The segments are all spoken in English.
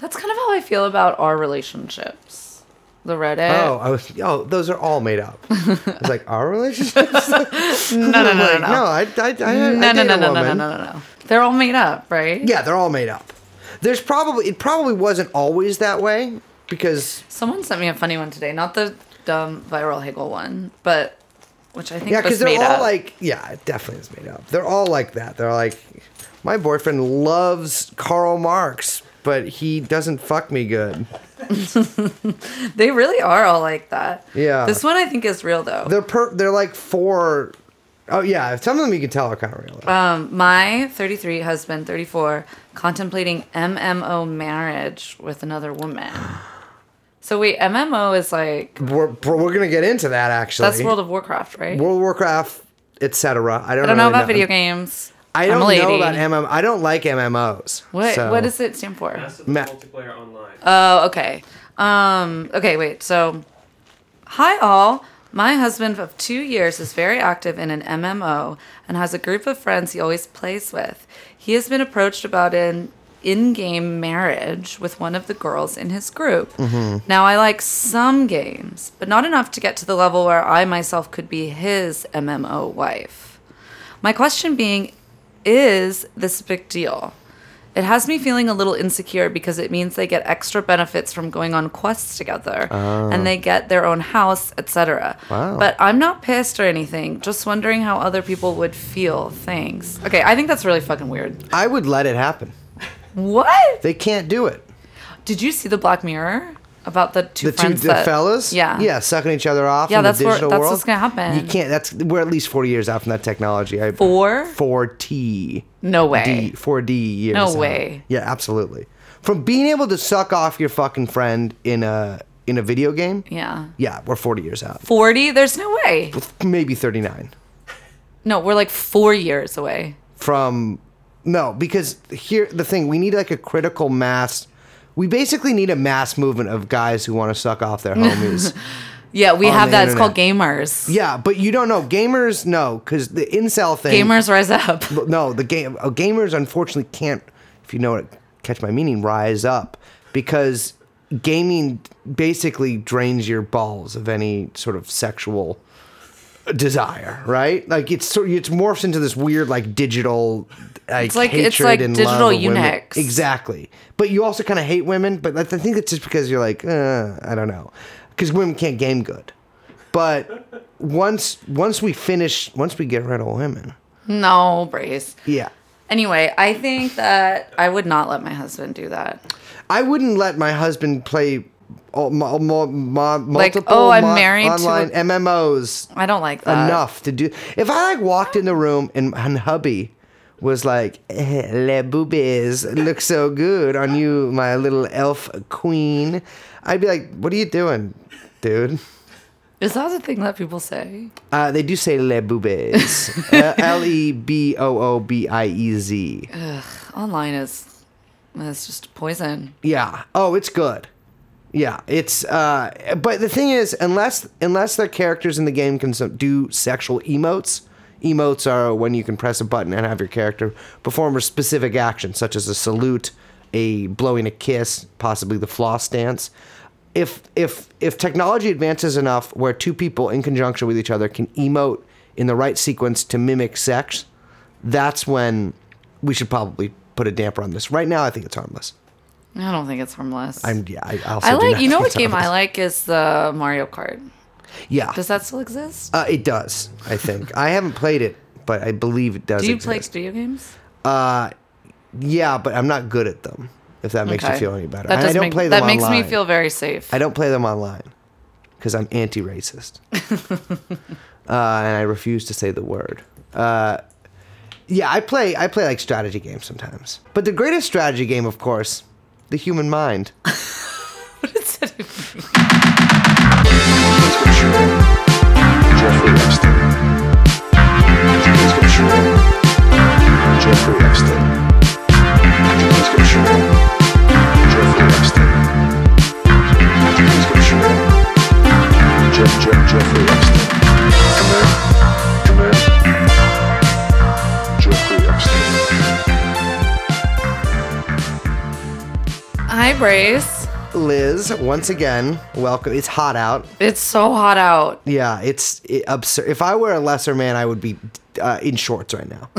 That's kind of how I feel about our relationships. The Reddit. Oh, I was. Oh, those are all made up. It's like our relationships. no, no, no, no, no. no, I, I, I, no, I no, no, no, no, no, no, no, no. They're all made up, right? Yeah, they're all made up. There's probably it probably wasn't always that way because Someone sent me a funny one today, not the dumb viral Hegel one, but which I think yeah, because they're all up. like yeah, it definitely is made up. They're all like that. They're like, my boyfriend loves Karl Marx, but he doesn't fuck me good. they really are all like that. Yeah. This one I think is real though. They're per. They're like four oh yeah, some of them you can tell are kind of real. Um, my 33 husband, 34, contemplating MMO marriage with another woman. So wait, MMO is like we're we're gonna get into that actually. that's World of Warcraft, right? World of Warcraft, etc. I don't. I don't know really about video games. I I'm don't a lady. know about MM. I don't like MMOs. What so- what does it stand for? Massive Ma- multiplayer online. Oh, okay. Um, okay, wait. So, hi all. My husband of two years is very active in an MMO and has a group of friends he always plays with. He has been approached about an in-game marriage with one of the girls in his group. Now, I like some games, but not enough to get to the level where I myself could be his MMO wife. My question being, is this big deal? It has me feeling a little insecure because it means they get extra benefits from going on quests together and oh. they get their own house, etc. Wow. But I'm not pissed or anything, just wondering how other people would feel. Thanks. Okay, I think that's really fucking weird. I would let it happen. What? They can't do it. Did you see the Black Mirror about the two The two the that, fellas, Yeah. yeah, sucking each other off. Yeah, in the that's where- digital that's world. what's gonna happen. You can't. That's we're at least forty years out from that technology. I, Four? four T. No way. D four D years. No out. way. Yeah, absolutely. From being able to suck off your fucking friend in a in a video game. Yeah. Yeah, we're forty years out. 40? There's no way. Maybe thirty nine. No, we're like four years away. from no because here the thing we need like a critical mass we basically need a mass movement of guys who want to suck off their homies Yeah, we have that. It's called gamers. yeah but you don't know gamers no because the incel thing Gamers rise up. no the game uh, gamers unfortunately can't if you know what catch my meaning rise up because gaming basically drains your balls of any sort of sexual desire right? Like it's sort it's morphs into this weird like digital like, It's like- it's hatred like and digital love eunuchs. exactly. But you also kind of hate women but I think it's just because you're like uh, I don't know. Because women can't game good. But once once we finish once we get rid of women. No, Brace. yeah. Anyway, I think that I would not let my husband do that. I wouldn't let my husband play all, mo, mo, mo, Like, multiple oh, I'm married to online a- MMOs I don't like that. enough to do. If I like walked in the room and, and hubby was like, eh, "Le boobies look so good on you, my little elf queen," I'd be like, "What are you doing, dude?" Is that the thing that people say? Uh, they do say "le boobies," Uh, L e b o o b i e z. Online is is just poison. Yeah. Oh, it's good. Yeah, it's. uh But the thing is, unless unless the characters in the game can do sexual emotes, emotes are when you can press a button and have your character perform a specific action, such as a salute, a blowing a kiss, possibly the floss dance. If if if technology advances enough where two people in conjunction with each other can emote in the right sequence to mimic sex, that's when we should probably put a damper on this. Right now, I think it's harmless. I don't think it's harmless. I'm yeah. I, also I like. You know what game I like is the Mario Kart. Yeah, Does that still exist? uh, it does. I think I haven't played it, but I believe it does. Do you play exist. video games? Uh, yeah, but I'm not good at them. If that makes you feel any better, I don't make, play them That makes me feel very safe. I don't play them online because I'm anti-racist, uh, and I refuse to say the word. Uh, yeah, I play. I play like strategy games sometimes, but the greatest strategy game, of course, the human mind. what does that even mean? That's what you want. Jeffrey Epstein. Hi, Brace. Liz, once again, welcome. It's hot out. It's so hot out. Yeah, it's it, absurd. If I were a lesser man, I would be uh, in shorts right now.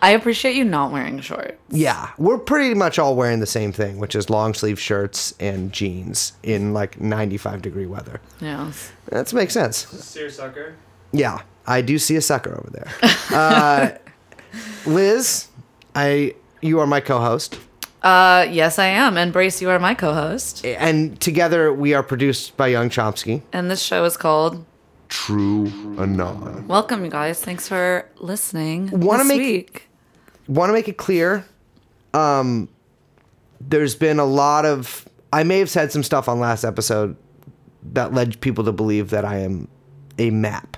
I appreciate you not wearing shorts. yeah, we're pretty much all wearing the same thing, which is long sleeve shirts and jeans in like 95 degree weather. Yes. That makes sense. Seersucker. Yeah, I do see a sucker over there. Uh, Liz, I you are my co-host, Uh, yes, I am. And Brace, you are my co-host. and together we are produced by Young Chomsky. And this show is called True Anon. Welcome, you guys. Thanks for listening. Wanna this make- week. Want to make it clear, um, there's been a lot of. I may have said some stuff on last episode that led people to believe that I am a map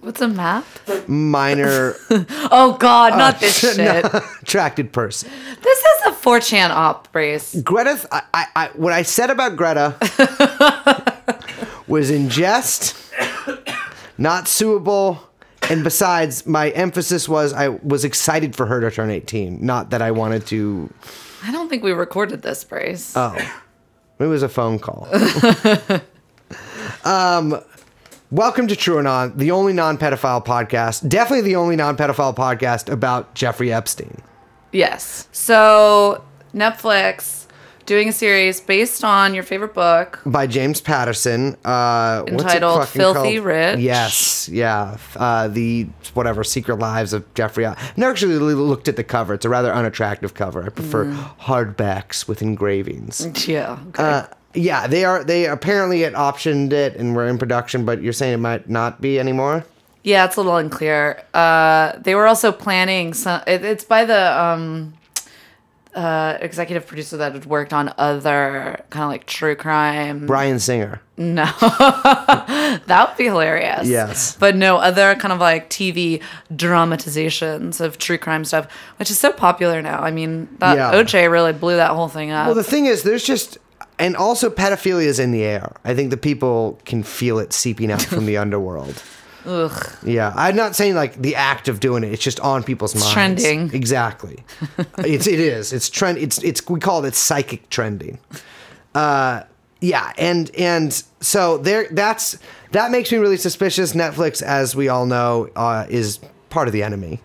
What's a map? minor Oh God, not this shit. attracted person. This is a 4chan op, Brace. Greta, I, I, I, what I said about Greta was in jest, not suable, and besides, my emphasis was I was excited for her to turn 18, not that I wanted to. I don't think we recorded this, Brace. Oh, it was a phone call. um, welcome to True Anon, the only non-pedophile podcast, definitely the only non-pedophile podcast about Jeffrey Epstein. yes. So Netflix doing a series based on your favorite book. by James Patterson. Uh, Entitled Filthy called? Rich. Yes, yeah. Uh, the whatever Secret Lives of Jeffrey. I never actually looked at the cover. It's a rather unattractive cover. I prefer Mm. hardbacks with engravings. Yeah. Okay. Uh, yeah, they are. They apparently had optioned it and were in production, but you're saying it might not be anymore. Yeah, it's a little unclear. Uh, they were also planning some. It, it's by the um, uh, executive producer that had worked on other kind of like true crime. Brian Singer. No, that would be hilarious. Yes. but no other kind of like TV dramatizations of true crime stuff, which is so popular now. I mean, that Yeah. OJ really blew that whole thing up. Well, the thing is, there's just. And also, pedophilia is in the air. I think the people can feel it seeping out from the underworld. Ugh. Yeah, I'm not saying like the act of doing it. It's just on people's minds. trending. Exactly. it's it is. It's trend. It's it's we call it psychic trending. Uh, yeah, and and so there. That's that makes me really suspicious. Netflix, as we all know, uh, is part of the enemy.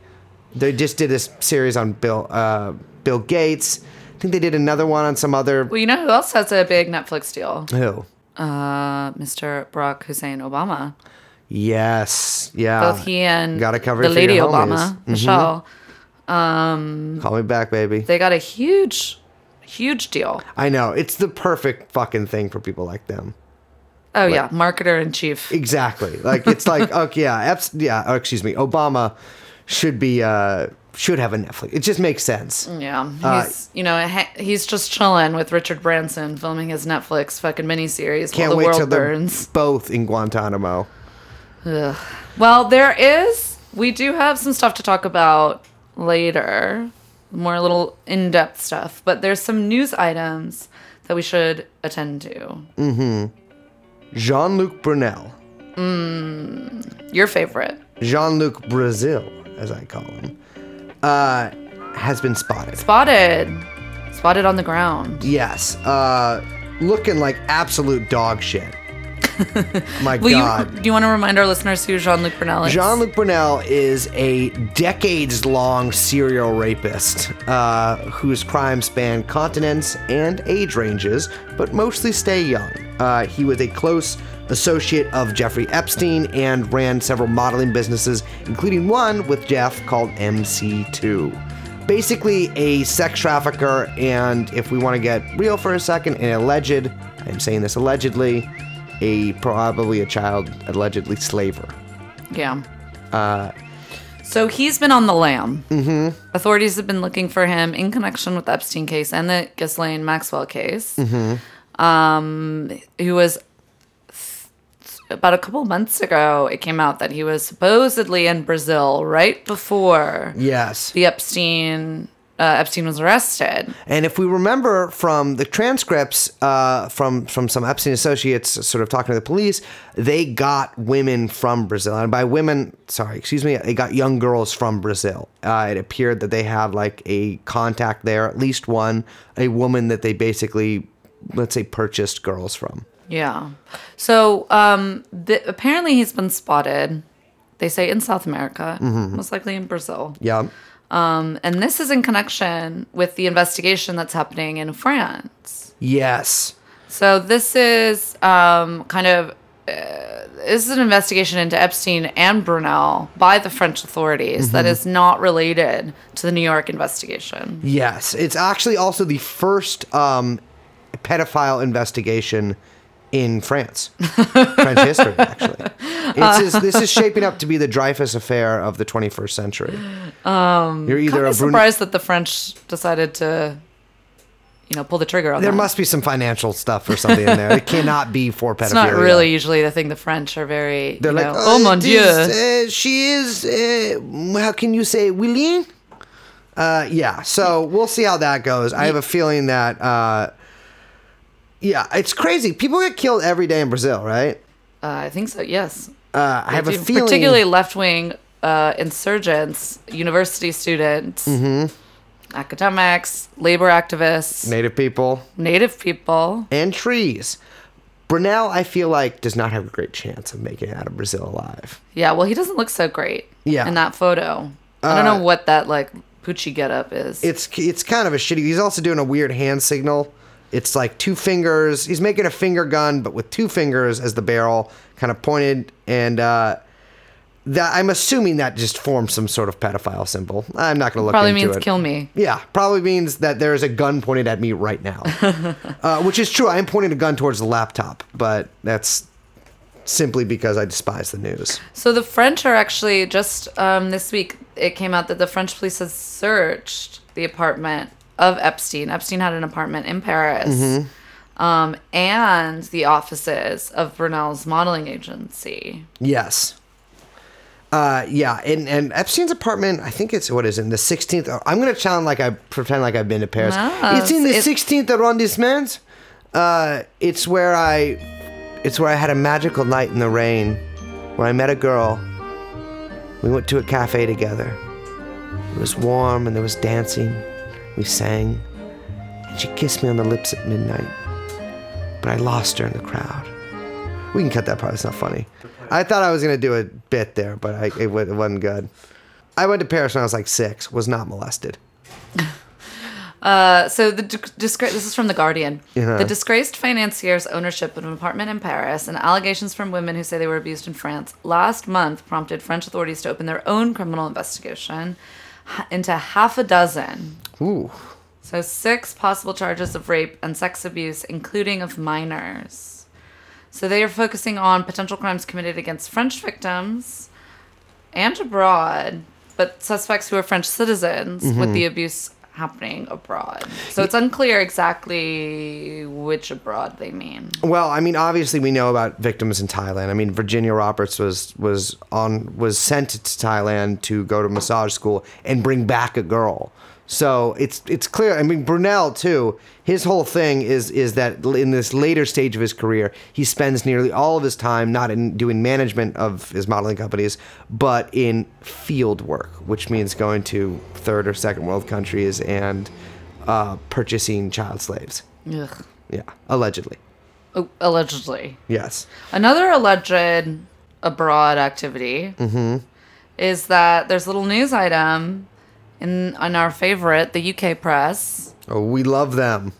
They just did this series on Bill uh, Bill Gates. I think they did another one on some other. Well, you know who else has a big Netflix deal? Who? Uh, Mr. Barack Hussein Obama. Yes. Yeah. Both he and Gotta cover the lady Obama. Mhm. Michelle. Call me back, baby. They got a huge, huge deal. I know. It's the perfect fucking thing for people like them. Oh yeah, marketer in chief. Exactly. Like it's like okay, yeah, yeah. Oh, excuse me. Obama should be uh should have a Netflix. It just makes sense. Yeah, Uh, he's you know he's just chilling with Richard Branson filming his Netflix fucking miniseries Can't the wait till world they're burns. both in Guantanamo. Ugh. Well, there is. We do have some stuff to talk about later, more little in-depth stuff. But there's some news items that we should attend to. Mm-hmm. Jean-Luc Brunel, Mm, Your favorite. Jean-Luc Brazil, as I call him, uh, has been spotted. Spotted. Spotted on the ground. Yes, uh, looking like absolute dog shit. My Will God. you do you want to remind our listeners who Jean-Luc Brunel is? Jean Luc Brunel is a decades long serial rapist uh, whose crimes span continents and age ranges, but mostly stay young. Uh, he was a close associate of Jeffrey Epstein and ran several modeling businesses, including one with Jeff called MC2. Basically, a sex trafficker, and if we want to get real for a second, an alleged, I'm saying this allegedly, a probably a child allegedly slaver. Yeah. Uh, so he's been on the lam. Mm-hmm. Authorities have been looking for him in connection with the Epstein case and the Ghislaine Maxwell case. Mm-hmm. Um, he was about a couple months ago. It came out that he was supposedly in Brazil right before Yes. the Epstein uh, Epstein was arrested. And if we remember from the transcripts uh, from from some Epstein associates, sort of talking to the police, they got women from Brazil, and by women, sorry, excuse me, they got young girls from Brazil. Uh, it appeared that they had like a contact there, at least one, a woman that they basically, let's say, purchased girls from. Yeah. So um, the, apparently he's been spotted. They say in South America, most likely in Brazil. Yeah. Um, and this is in connection with the investigation that's happening in France. Yes. So this is um, kind of uh, this is an investigation into Epstein and Brunel by the French authorities that is not related to the New York investigation. Yes, it's actually also the first um, pedophile investigation in France, French history. Actually, it's, is, this is shaping up to be the Dreyfus affair of the 21st century. Um, You're either a Brun- surprised that the French decided to, you know, pull the trigger on There that. must be some financial stuff or something in there. It cannot be for pedophilia. it's not really usually the thing the French are very. They're you like, know, oh mon dieu. is, uh, she is. Uh, how can you say willing? Uh, yeah. So we'll see how that goes. I have a feeling that. Uh, yeah, it's crazy. People get killed every day in Brazil, right? Uh, I think so. Yes. Uh, I have a feeling. particularly left wing uh, insurgents, university students, Mm-hmm. academics, labor activists, Native people native people. and trees. Brunel, I feel like, does not have a great chance of making it out of Brazil alive. Yeah, well, he doesn't look so great. Yeah. In that photo, I don't Uh, know what that like Poochie getup is. It's it's kind of a shitty. He's also doing a weird hand signal. It's like two fingers. He's making a finger gun, but with two fingers as the barrel, kind of pointed. And uh, that I'm assuming that just forms some sort of pedophile symbol. I'm not going to look at it. Probably into means kill me. Yeah, probably means that there is a gun pointed at me right now, uh, which is true. I am pointing a gun towards the laptop, but that's simply because I despise the news. So the French are actually just um, this week. It came out that the French police has searched the apartment of Epstein. Epstein had an apartment in Paris, Mm-hmm. Um, and the offices of Brunel's modeling agency. Yes. Uh, yeah, and, and Epstein's apartment, I think it's what is it, in the 16th. I'm gonna sound like I pretend like I've been to Paris. It's in the 16th arrondissement. Uh, it's where I, it's where I had a magical night in the rain, where I met a girl. We went to a cafe together. It was warm and there was dancing. We sang, and she kissed me on the lips at midnight. But I lost her in the crowd. We can cut that part. It's not funny. I thought I was gonna do a bit there, but I, it, it wasn't good. I went to Paris when I was like six. Was not molested. Uh, so the disgra- this is from the Guardian. Yeah. The disgraced financier's ownership of an apartment in Paris and allegations from women who say they were abused in France last month prompted French authorities to open their own criminal investigation into half a dozen. Ooh. So six possible charges of rape and sex abuse, including of minors. So they are focusing on potential crimes committed against French victims and abroad, but suspects who are French citizens with mm-hmm. the abuse happening abroad. So it's unclear exactly which abroad they mean. Well, I mean, obviously we know about victims in Thailand. I mean, Virginia Roberts was was on was sent to Thailand to go to massage school and bring back a girl. So it's it's clear. I mean, Brunel too. His whole thing is is that in this later stage of his career, he spends nearly all of his time not in doing management of his modeling companies, but in field work, which means going to third or second world countries and uh, purchasing child slaves. Ugh. Yeah, allegedly. Oh, allegedly. Yes. Another alleged abroad activity is that there's a little news item in on our favorite, the UK press, Oh, we love them.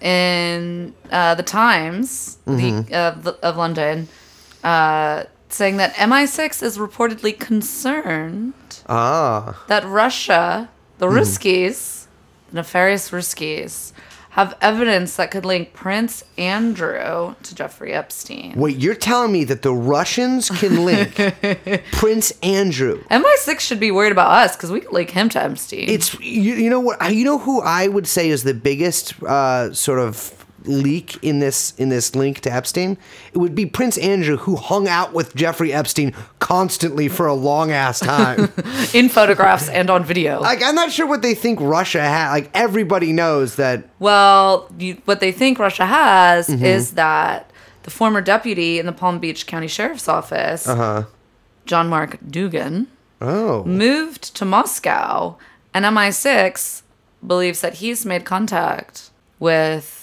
in uh, the Times the, of, the, of London, uh, saying that MI6 is reportedly concerned Ah. that Russia, the Ruskies, the nefarious Ruskies, have evidence that could link Prince Andrew to Jeffrey Epstein. Wait, you're telling me that the Russians can link Prince Andrew? MI6 should be worried about us because we could link him to Epstein. It's you, you know what you know who I would say is the biggest uh, sort of leak in this in this link to Epstein, it would be Prince Andrew who hung out with Jeffrey Epstein constantly for a long ass time. in photographs and on video. like I'm not sure what they think Russia had. Like everybody knows that. well, you, what they think Russia has Mm-hmm. is that the former deputy in the Palm Beach County Sheriff's Office, Uh-huh. John Mark Dougan, Oh, moved to Moscow, and MI6 believes that he's made contact with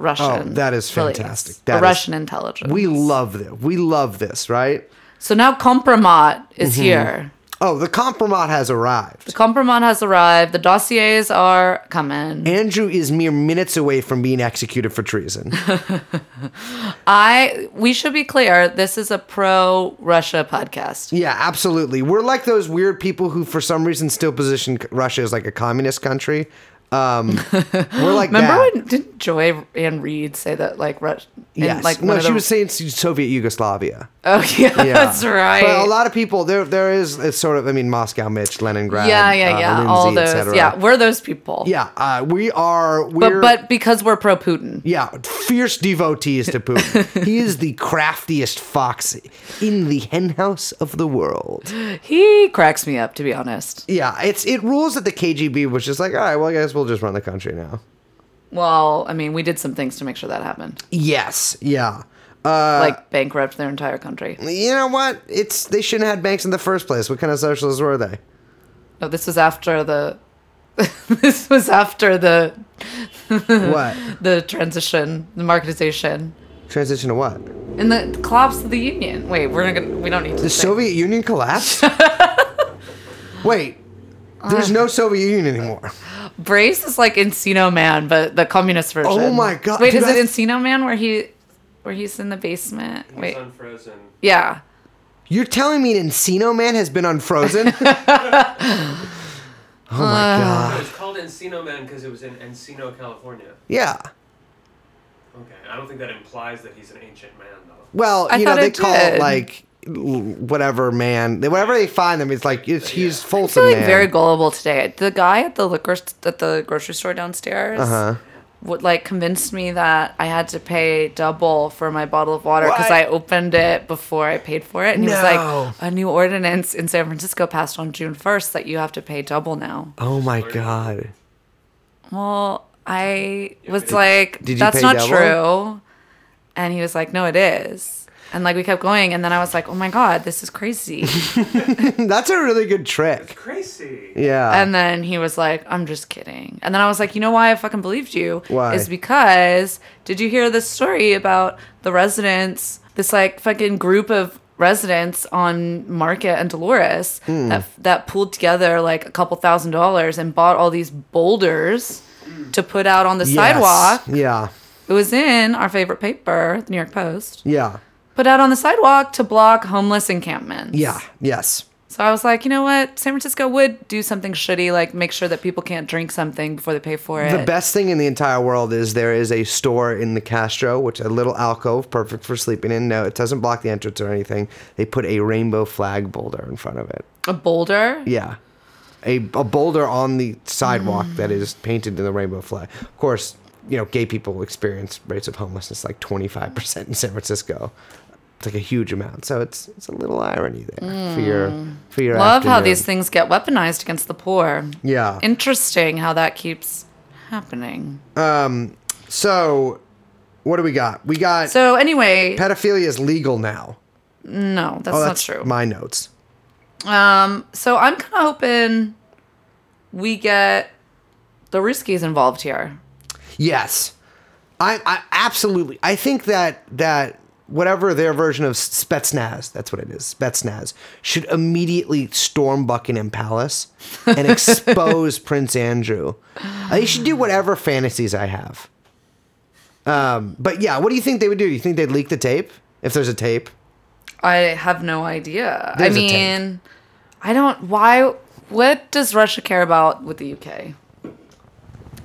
Russian. Oh, that is fantastic. That is- Russian intelligence. we love this. We love this, right? so now Kompromat is Mm-hmm. here. Oh, the compromat has arrived. The Kompromat has arrived. The dossiers are coming. Andrew is mere minutes away from being executed for treason. I we should be clear. This is a pro Russia podcast. yeah, absolutely. We're like those weird people who, for some reason, still position Russia as like a communist country. Um, we're like Remember that. when Joy Ann Reid say that like Rus- in, Yes. like no, she the- was saying Soviet Yugoslavia. Oh yeah, Yeah. that's right. But a lot of people there. There is it's sort of. I mean, Moscow, Mitch, Leningrad. yeah, yeah, uh, yeah. Lindsay, All those. Yeah, we're those people. Yeah, uh, we are. We're, But but because we're pro Putin. Yeah, fierce devotees to Putin. he is the craftiest fox in the henhouse of the world. He cracks me up to be honest. Yeah, it's it rules that the KGB was just like, all right, well, I guess we'll just run the country now. Well, I mean, we did some things to make sure that happened. Yes, yeah. Uh, like bankrupt their entire country. you know what? It's they shouldn't have had banks in the first place. What kind of socialists were they? No, this was after the. this was after the what the transition, the marketization, transition to what? In the collapse of the union. Wait, we're not gonna. We don't need to. The say- Soviet Union collapsed. Wait, there's no Soviet Union anymore. Brace is like Encino Man, but the communist version. Oh my God, Wait, dude, is it I- Encino Man where he, where he's in the basement? Wait, unfrozen. yeah. You're telling me Encino Man has been unfrozen? oh my uh. god. It's called Encino Man because it was in Encino, California. Yeah. Okay, I don't think that implies that he's an ancient man, though. Well, I you know they it call it like l- whatever man. Whatever they find them, it's like it's, he's I Folsom feel like man. very gullible today. The guy at the liquor st- at the grocery store downstairs Uh-huh. would like convinced me that I had to pay double for my bottle of water because I opened it before I paid for it, and he was like, "A new ordinance in San Francisco passed on June first that you have to pay double now." oh my god. Well, I was like, "That's not double? true," and he was like, "No, it is." And like we kept going, and then I was like, "Oh my god, this is crazy." That's a really good trick. Crazy. Yeah. And then he was like, I'm just kidding. And then I was like, you know why I fucking believed you? Why? Is because did you hear this story about the residents, this like fucking group of residents on Market and Dolores Hmm. that that pulled together like a couple thousand dollars and bought all these boulders to put out on the Yes. sidewalk. Yeah. It was in our favorite paper, the New York Post. Yeah. Put out on the sidewalk to block homeless encampments. Yeah. Yes. So I was like, you know what? San Francisco would do something shitty, like make sure that people can't drink something before they pay for it. The best thing in the entire world is there is a store in the Castro, which a little alcove, perfect for sleeping in. No, it doesn't block the entrance or anything. They put a rainbow flag boulder in front of it. A boulder. Yeah. A, a boulder on the sidewalk Mm. that is painted in the rainbow flag. Of course, you know, gay people experience rates of homelessness like 25% in San Francisco. It's like a huge amount. So it's it's a little irony there for your for your Mm. Love how these things get weaponized against the poor. Yeah. Interesting how that keeps happening. Um. so what do we got? We got So anyway, pedophilia is legal now. no, that's Oh, not true. my notes. um, so I'm kind of hoping we get the Ruskies involved here. Yes, I, I absolutely. I think that that whatever their version of Spetsnaz, that's what it is, Spetsnaz, should immediately storm Buckingham Palace and expose Prince Andrew. Uh, They should do whatever fantasies I have. Um, but yeah, what do you think they would do? You think they'd leak the tape if there's a tape? I have no idea. There's I mean, I don't. Why? What does Russia care about with the UK?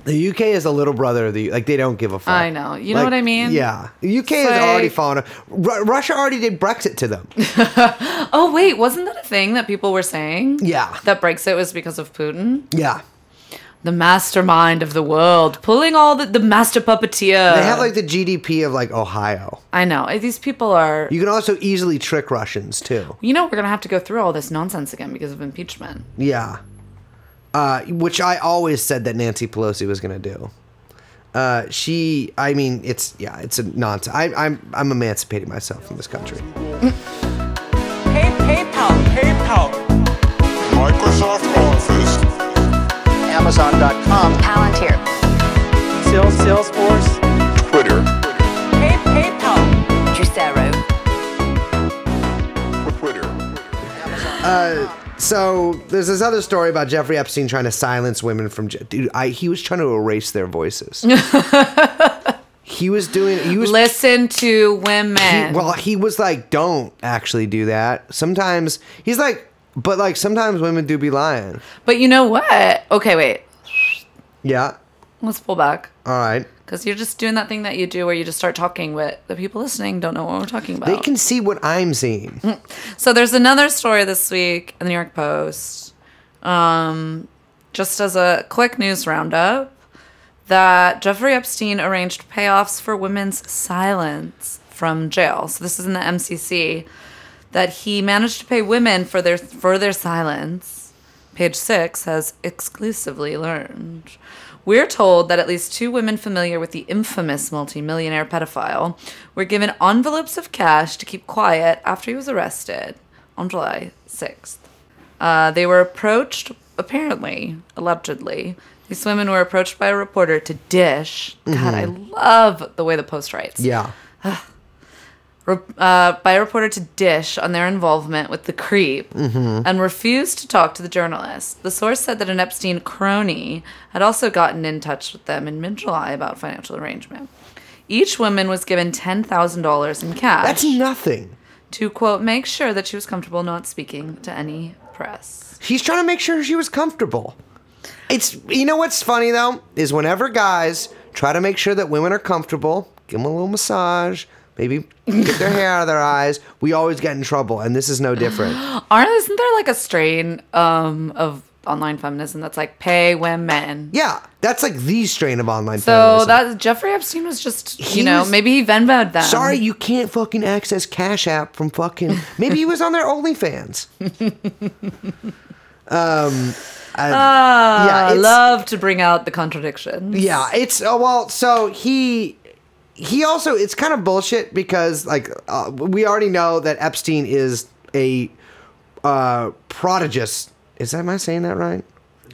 The UK is a little brother of the like they don't give a fuck. I know. You know what I mean? Yeah, the UK has already fallen. Ru- Russia already did Brexit to them. Oh wait, wasn't that a thing that people were saying? Yeah. That Brexit was because of Putin? Yeah, the mastermind of the world, pulling all the the master puppeteer. They have like the GDP of like Ohio. I know eh, these people are. You can also easily trick Russians too. You know, we're gonna have to go through all this nonsense again because of impeachment. Yeah. Uh, which I always said that Nancy Pelosi was going to do. Uh, she, I mean, it's yeah, it's a nonsense. I, I'm I'm emancipating myself from this country. Pay, PayPal, PayPal. Microsoft Office, Amazon.com. Palantir. Sales, Salesforce. Twitter, Pay, PayPal. Juicero. Twitter. So there's this other story about Jeffrey Epstein trying to silence women from. Dude, I he was trying to erase their voices. he was doing. He was. Listen to women. he- well, he was like, don't actually do that. Sometimes he's like, but like sometimes women do be lying. but you know what? Okay, wait. Yeah. Let's pull back All right. Because you're just doing that thing that you do where you just start talking, but the people listening don't know what we're talking about. They can see what I'm seeing. So there's another story this week in the New York Post, um, just as a quick news roundup, that Jeffrey Epstein arranged payoffs for women's silence from jail. So this is in the MCC that he managed to pay women for their for their silence. Page six has exclusively learned. We're told that at least two women familiar with the infamous multimillionaire pedophile were given envelopes of cash to keep quiet after he was arrested on July 6th. Uh, they were approached, apparently, allegedly. These women were approached by a reporter to dish. God, I love the way the Post writes Yeah. Uh, by a reporter to Dish on their involvement with the creep and refused to talk to the journalist. The source said that an Epstein crony had also gotten in touch with them in mid July about financial arrangement. Each woman was given $10,000 in cash That's nothing. to, quote, make sure that she was comfortable not speaking to any press. He's trying to make sure she was comfortable. It's you know what's funny though is whenever guys try to make sure that women are comfortable, give them a little massage, maybe get their hair out of their eyes, we always get in trouble, and this is no different. Aren't, isn't there like a strain um, of online feminism that's like pay women? Yeah, that's like the strain of online. So feminism. that Jeffrey Epstein was just, you He know, was- maybe he Venmoed them. Sorry, you can't fucking access Cash App from fucking. Maybe he was on their OnlyFans. um, I- yeah, love to bring out the contradictions. Yeah, it's uh, well. So he he also it's kind of bullshit because like uh, we already know that Epstein is a uh, prodigious. Is that am I saying that right?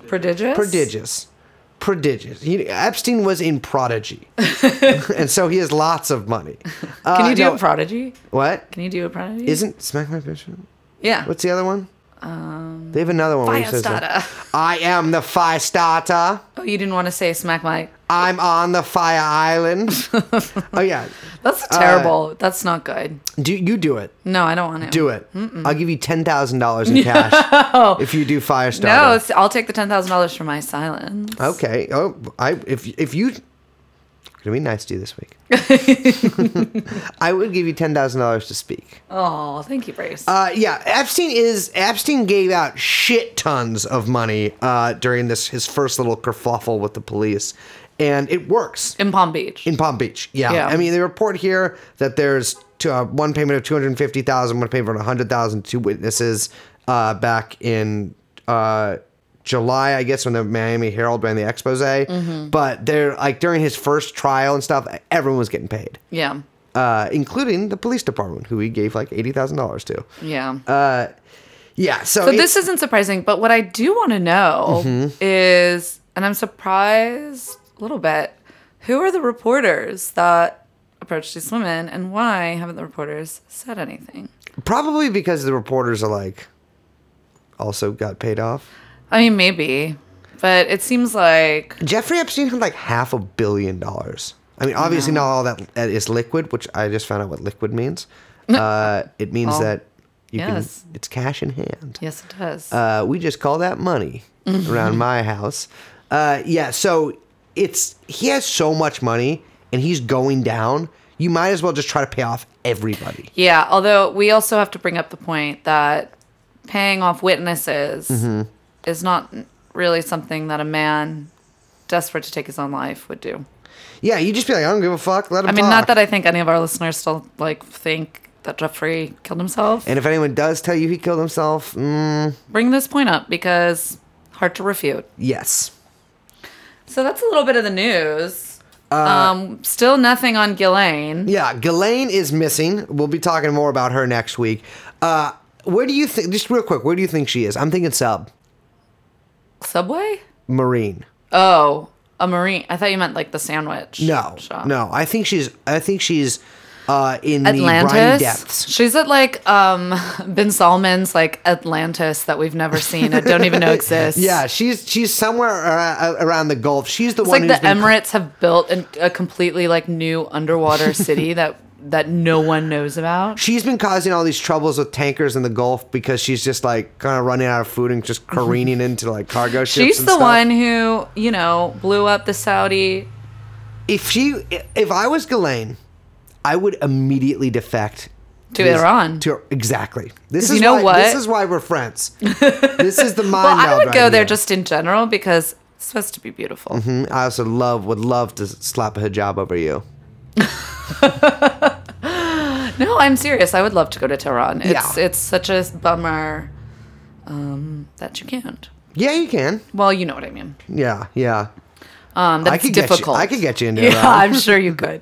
Prodigious? Prodigious. Prodigious. He, Epstein was in Prodigy, and so he has lots of money. Uh, Can you do no, a prodigy? what? Can you do a prodigy? Isn't Smack My Bitch? yeah. What's the other one? Um, they have another one. says I am the fire starter. Oh, you didn't want to say smack my. I'm on the fire island. oh yeah, That's Uh, terrible. That's not good. do you do it? No, I don't want to. Do it. I'll give you ten thousand dollars in cash if you do Firestarter. No, it's, I'll take the ten thousand dollars for my silence. okay. Oh, I if if you gonna be nice to you this week. I would give you ten thousand dollars to speak. Oh, thank you, Brace. Uh, yeah, Epstein is Epstein gave out shit tons of money uh, during this his first little kerfuffle with the police, and it works in Palm Beach. in Palm Beach. Yeah, Yeah. I mean they report here that there's to, uh, one payment of two hundred fifty thousand, one payment of 100,000 to witnesses uh, back in. Uh, July, I guess, when the Miami Herald ran the expose. Mm-hmm. But they're like during his first trial and stuff, everyone was getting paid, yeah. uh, including the police department, who he gave like eighty thousand dollars to. Yeah. Yeah, so, so it- this isn't surprising, but what I do want to know Mm-hmm. is, and I'm surprised a little bit, who are the reporters that approached these women, and why haven't the reporters said anything? Probably because the reporters are like also got paid off. I mean, maybe, but it seems like Jeffrey Epstein had like half a billion dollars. I mean, obviously not all that is liquid, which I just found out what liquid means. Uh, it means that you yes. can it's cash in hand. yes, it does. Uh, we just call that money around my house. Uh, yeah, so it's he has so much money and he's going down. You might as well just try to pay off everybody. Yeah, although we also have to bring up the point that paying off witnesses Mm-hmm. is not really something that a man desperate to take his own life would do. Yeah, you just be like, I don't give a fuck. Let him I mean, talk. not that I think any of our listeners still like think that Jeffrey killed himself. And if anyone does tell you he killed himself, mm, Bring this point up because hard to refute. yes. So that's a little bit of the news. um, still nothing on Ghislaine. Yeah, Ghislaine is missing. We'll be talking more about her next week. Uh, where do you think, just real quick, where do you think she is? I'm thinking sub, Subway? Marine. Oh, a marine. I thought you meant like the sandwich. No, shop. no. I think she's, I think she's uh, in the briny Atlantis. depths. She's at like um Ben Salman's like Atlantis that we've never seen. I don't even know exists. Yeah, she's she's somewhere ar- around the Gulf. She's the It's one like the Emirates have built an, a completely like new underwater city that that no one knows about. she's been causing all these troubles with tankers in the Gulf because she's just like kind of running out of food and just careening into like cargo ships. She's the stuff. one who, you know, blew up the Saudi. If she, if I was Ghislaine, I would immediately defect To this- Iran. To exactly. This is you know why, what? This is why we're friends. this is the mind. Well, I would right go there here. just in general because it's supposed to be beautiful. Mhm. I also love would love to slap a hijab over you. No, I'm serious. I would love to go to Tehran. It's Yeah. it's such a bummer um, that you can't. Yeah, you can. Well, you know what I mean. Yeah, yeah. Um, that's I could get you- difficult. I could get you into Yeah, Iran. I'm sure you could.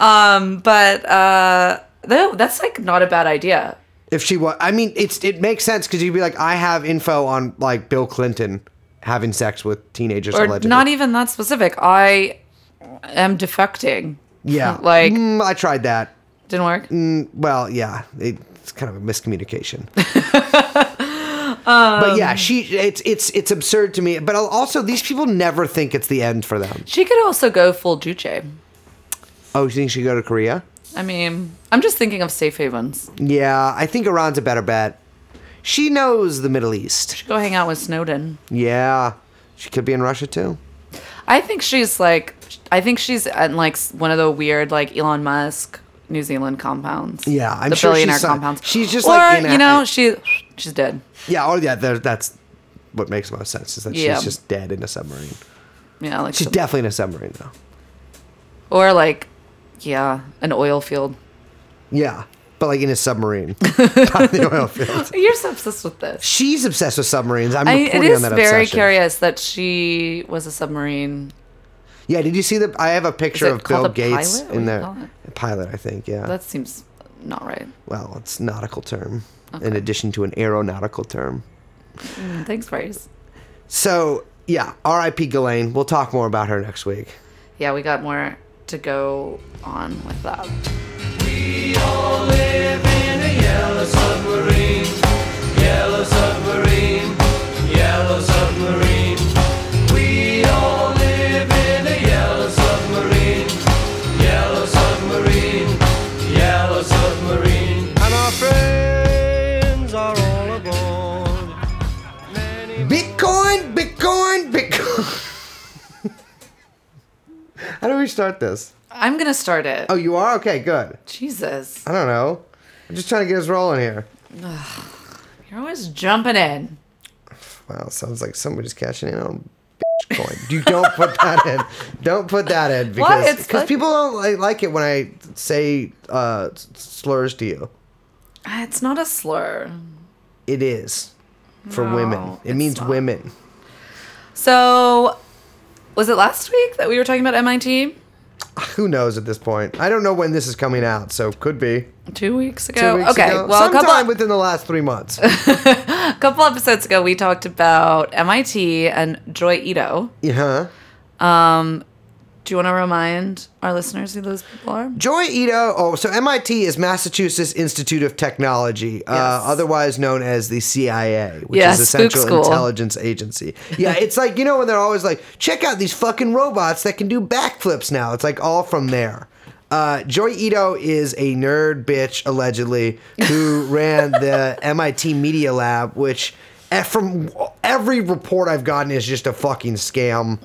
Um, but uh, no, that's like not a bad idea. If she was, I mean, it's it makes sense because you'd be like, I have info on like Bill Clinton having sex with teenagers Or allegedly. not even that specific. I am defecting. Yeah, like- Mm, I tried that. Didn't work. Mm, well, yeah, it's kind of a miscommunication. Um, but yeah, she it's it's it's absurd to me. But also, these people never think it's the end for them. She could also go full Juche. Oh, you think she go to Korea? I mean, I'm just thinking of safe havens. Yeah, I think Iran's a better bet. She knows the Middle East. She go hang out with Snowden. Yeah, she could be in Russia too. I think she's like, I think she's at like one of the weird like Elon Musk New Zealand compounds. Yeah, I'm the sure she's billionaire some- compounds. she's just, or, like, in a- you know she she's dead. Yeah, oh yeah, that's what makes most sense is that Yeah. she's just dead in a submarine. Yeah, like She's some- definitely in a submarine though. or like yeah, an oil field. Yeah, but like in a submarine, not in the oil field. You're so obsessed with this. She's obsessed with submarines. I'm I, reporting it is on that very obsession. curious that she was a submarine. Yeah, did you see the? I have a picture it of Bill a Gates pilot? What in you there. call pilot, I think. Yeah. That seems not right. well, it's nautical term in addition to an aeronautical term. Mm, Thanks, Bryce. So yeah, R.I.P. Ghislaine. We'll talk more about her next week. Yeah, we got more to go on with that. And How do we start this? I'm gonna start it. Oh, you are okay. Good. Jesus, I don't know. I'm just trying to get us rolling here. you're always jumping in. Wow, sounds like somebody's cashing in on Bitcoin. You don't put that in. Don't put that in Why? because It's because people don't like, like it when I say uh, s- slurs to you. It's not a slur. It is for No, women. It it's means not. women. So, was it last week that we were talking about MIT? Who knows at this point? I don't know when this is coming out, so could be Two weeks two ago. weeks okay, ago. well, a sometime couple, within the last three months. a couple episodes ago, we talked about MIT and Joy Ito. yeah. Do you want to remind our listeners who those people are? Joy Ito. Oh, so MIT is Massachusetts Institute of Technology, uh, otherwise known as the CIA, which Yeah, is the Central. Intelligence Agency. Yeah, it's like you know when they're always like, check out these fucking robots that can do backflips now. It's like all from there. Uh, Joy Ito is a nerd bitch allegedly who ran the MIT Media Lab, which eh, from every report I've gotten is just a fucking scam,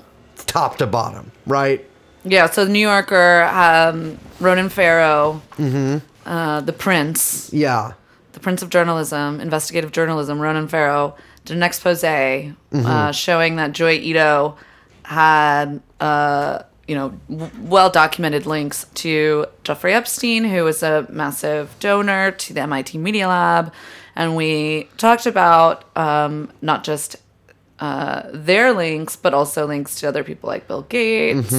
top to bottom. Right? Yeah, so the New Yorker, um, Ronan Farrow, Mm-hmm. uh, the Prince, Yeah. the Prince of Journalism, investigative journalism, Ronan Farrow, did an expose Mm-hmm. uh, showing that Joy Ito had uh, you know w- well documented links to Jeffrey Epstein, who was a massive donor to the MIT Media Lab, and we talked about um, not just uh, their links, but also links to other people like Bill Gates.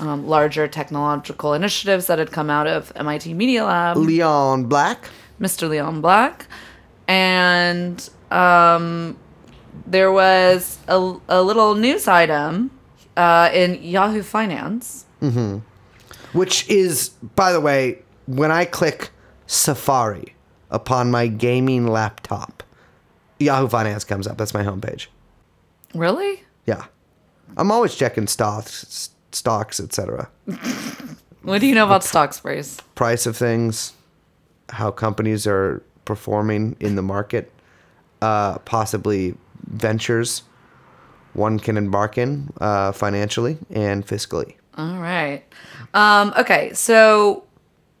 Um, larger technological initiatives that had come out of MIT Media Lab. Leon Black. Mr. Leon Black, and um, there was a, a little news item uh, in Yahoo Finance. which is, by the way, when I click Safari upon my gaming laptop, Yahoo Finance comes up. That's my homepage. Really? Yeah, I'm always checking stocks, stocks, etc. What do you know about stock sprays? Price of things, how companies are performing in the market, uh, possibly ventures one can embark in uh, financially and fiscally. All right. Um, okay, so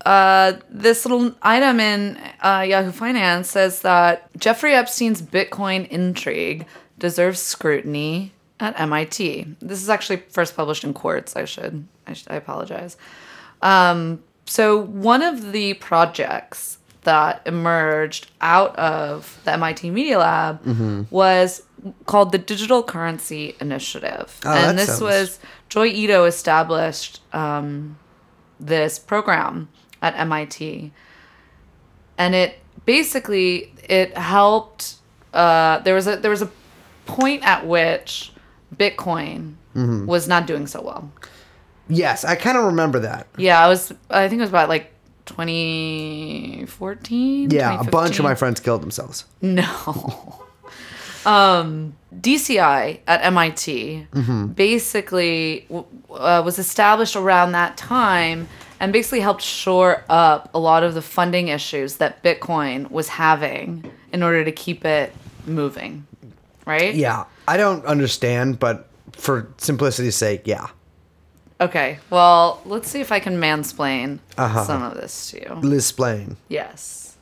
uh, this little item in uh, Yahoo Finance says that Jeffrey Epstein's Bitcoin intrigue deserves scrutiny at MIT. This is actually first published in Quartz. I should. I, should, I apologize. Um, so one of the projects that emerged out of the MIT Media Lab was called the Digital Currency Initiative, Oh, and this sounds- was Joi Ito established um, this program at MIT, and it basically it helped. Uh, there was a there was a point at which Bitcoin Mm-hmm. was not doing so well. Yes, I kind of remember that. Yeah, I was. I think it was about like 2014. Yeah, a bunch of my friends killed themselves. No. um, DCI at MIT basically uh, was established around that time and basically helped shore up a lot of the funding issues that Bitcoin was having in order to keep it moving. Right? Yeah, I don't understand, but for simplicity's sake, yeah. Okay. Well, let's see if I can mansplain Uh-huh. some of this to you. Liz Splain. Yes.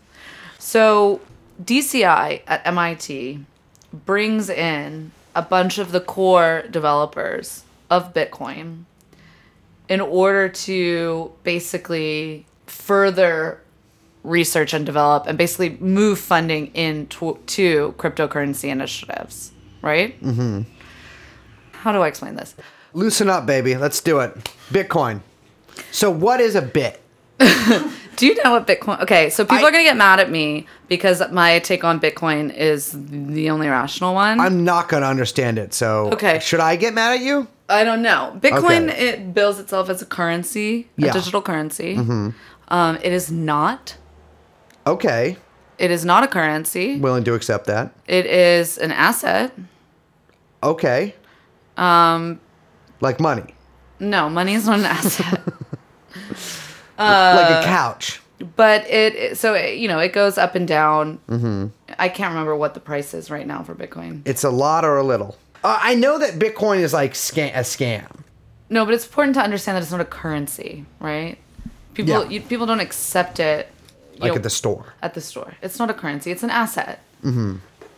So DCI at MIT brings in a bunch of the core developers of Bitcoin in order to basically further research and develop and basically move funding into to cryptocurrency initiatives, right? Mm-hmm. How do I explain this? Loosen up, baby. Let's do it. Bitcoin. So, what is a bit? Do you know what Bitcoin? Okay, so people I- are gonna get mad at me because my take on Bitcoin is the only rational one. I'm not going to understand it. So, Okay. should I get mad at you? I don't know. Bitcoin Okay. it bills itself as a currency, Yeah. a digital currency. Um, it is not. Okay. It is not a currency. Willing to accept that. It is an asset. Okay. Um, like money, No, money is not an asset. like a couch. but it so it, you know it goes up and down. Mm-hmm. I can't remember what the price is right now for Bitcoin. It's a lot or a little. Uh, I know that Bitcoin is like scam- a scam. No, but it's important to understand that it's not a currency, right? People Yeah. you, people don't accept it. Like know, at the store. at the store. It's not a currency; it's an asset. Mm-hmm.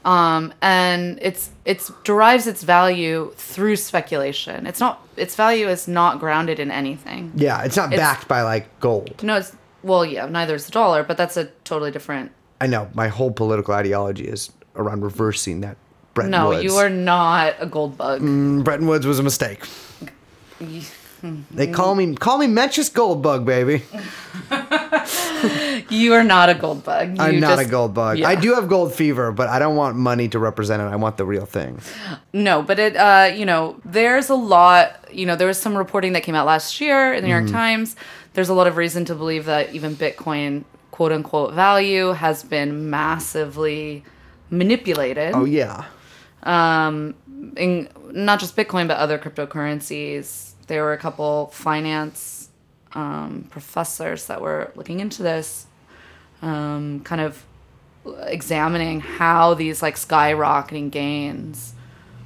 Um, and it's it's derives its value through speculation. It's not its value is not grounded in anything. Yeah, it's not It's- backed by like gold. No, it's well, yeah, neither is the dollar, but that's a totally different. I know my whole political ideology is around reversing that. Bretton Woods. No, Woods. you are not a gold bug. Mm, Bretton Woods was a mistake. They call me call me Mencius Goldbug, baby. You are not a gold bug. You I'm not just- a gold bug. yeah. I do have gold fever, but I don't want money to represent it. I want the real thing. No, but it, uh, you know, there's a lot, you know, there was some reporting that came out last year in the New Mm-hmm. York Times. There's a lot of reason to believe that even Bitcoin, quote unquote, value has been massively manipulated. Oh yeah. Um, in not just Bitcoin, but other cryptocurrencies. There were a couple finance um, professors that were looking into this, um, kind of examining how these like skyrocketing gains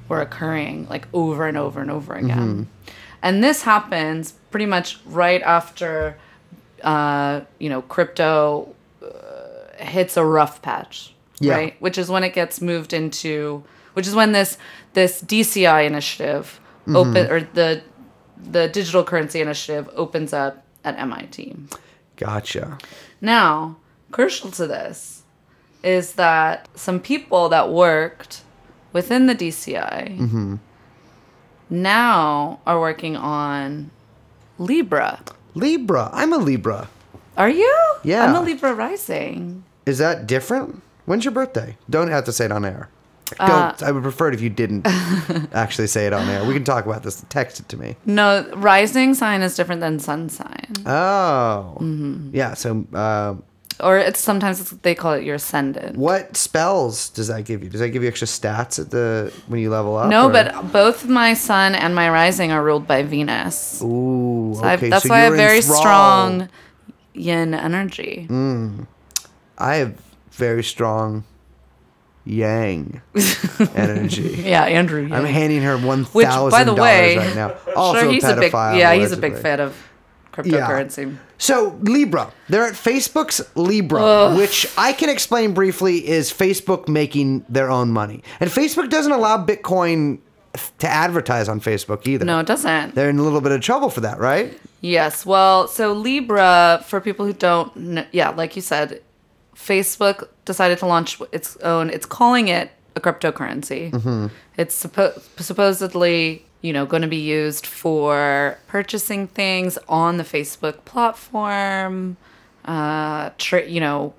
were occurring like over and over and over again. And this happens pretty much right after, uh, you know, crypto uh, hits a rough patch, Yeah. right? Which is when it gets moved into, which is when this this DCI initiative open or the the digital currency initiative opens up at MIT. Gotcha. Now, crucial to this is that some people that worked within the DCI mm-hmm. now are working on Libra. Libra. I'm a Libra. Are you? Yeah. I'm a Libra rising. Is that different? When's your birthday? Don't have to say it on air. Uh. I would prefer it if you didn't actually say it on air. We can talk about this. Text it to me. No, rising sign is different than sun sign. Oh. Mm-hmm. Yeah. So, uh, Or it's sometimes it's, they call it your ascendant. what spells does that give you? Does that give you extra stats at the when you level up? No, or- but both my sun and my rising are ruled by Venus. Ooh. So okay. that's so why I have very enthralled. strong yin energy. I have very strong yang energy. Yeah, Andrew. I'm handing her one thousand by the way, dollars right now. Also sure, he's a big yeah, he's a big fan of cryptocurrency. So Libra, they're at Facebook's Libra, which I can explain briefly is Facebook making their own money, and Facebook doesn't allow Bitcoin to advertise on Facebook either. No, it doesn't. they're in a little bit of trouble for that, right? Yes. Well, so Libra, for people who don't know, yeah, like you said, Facebook decided to launch its own, it's calling it a cryptocurrency. It's suppo- supposedly, you know, going to be used for purchasing things on the Facebook platform, uh, tra- you know,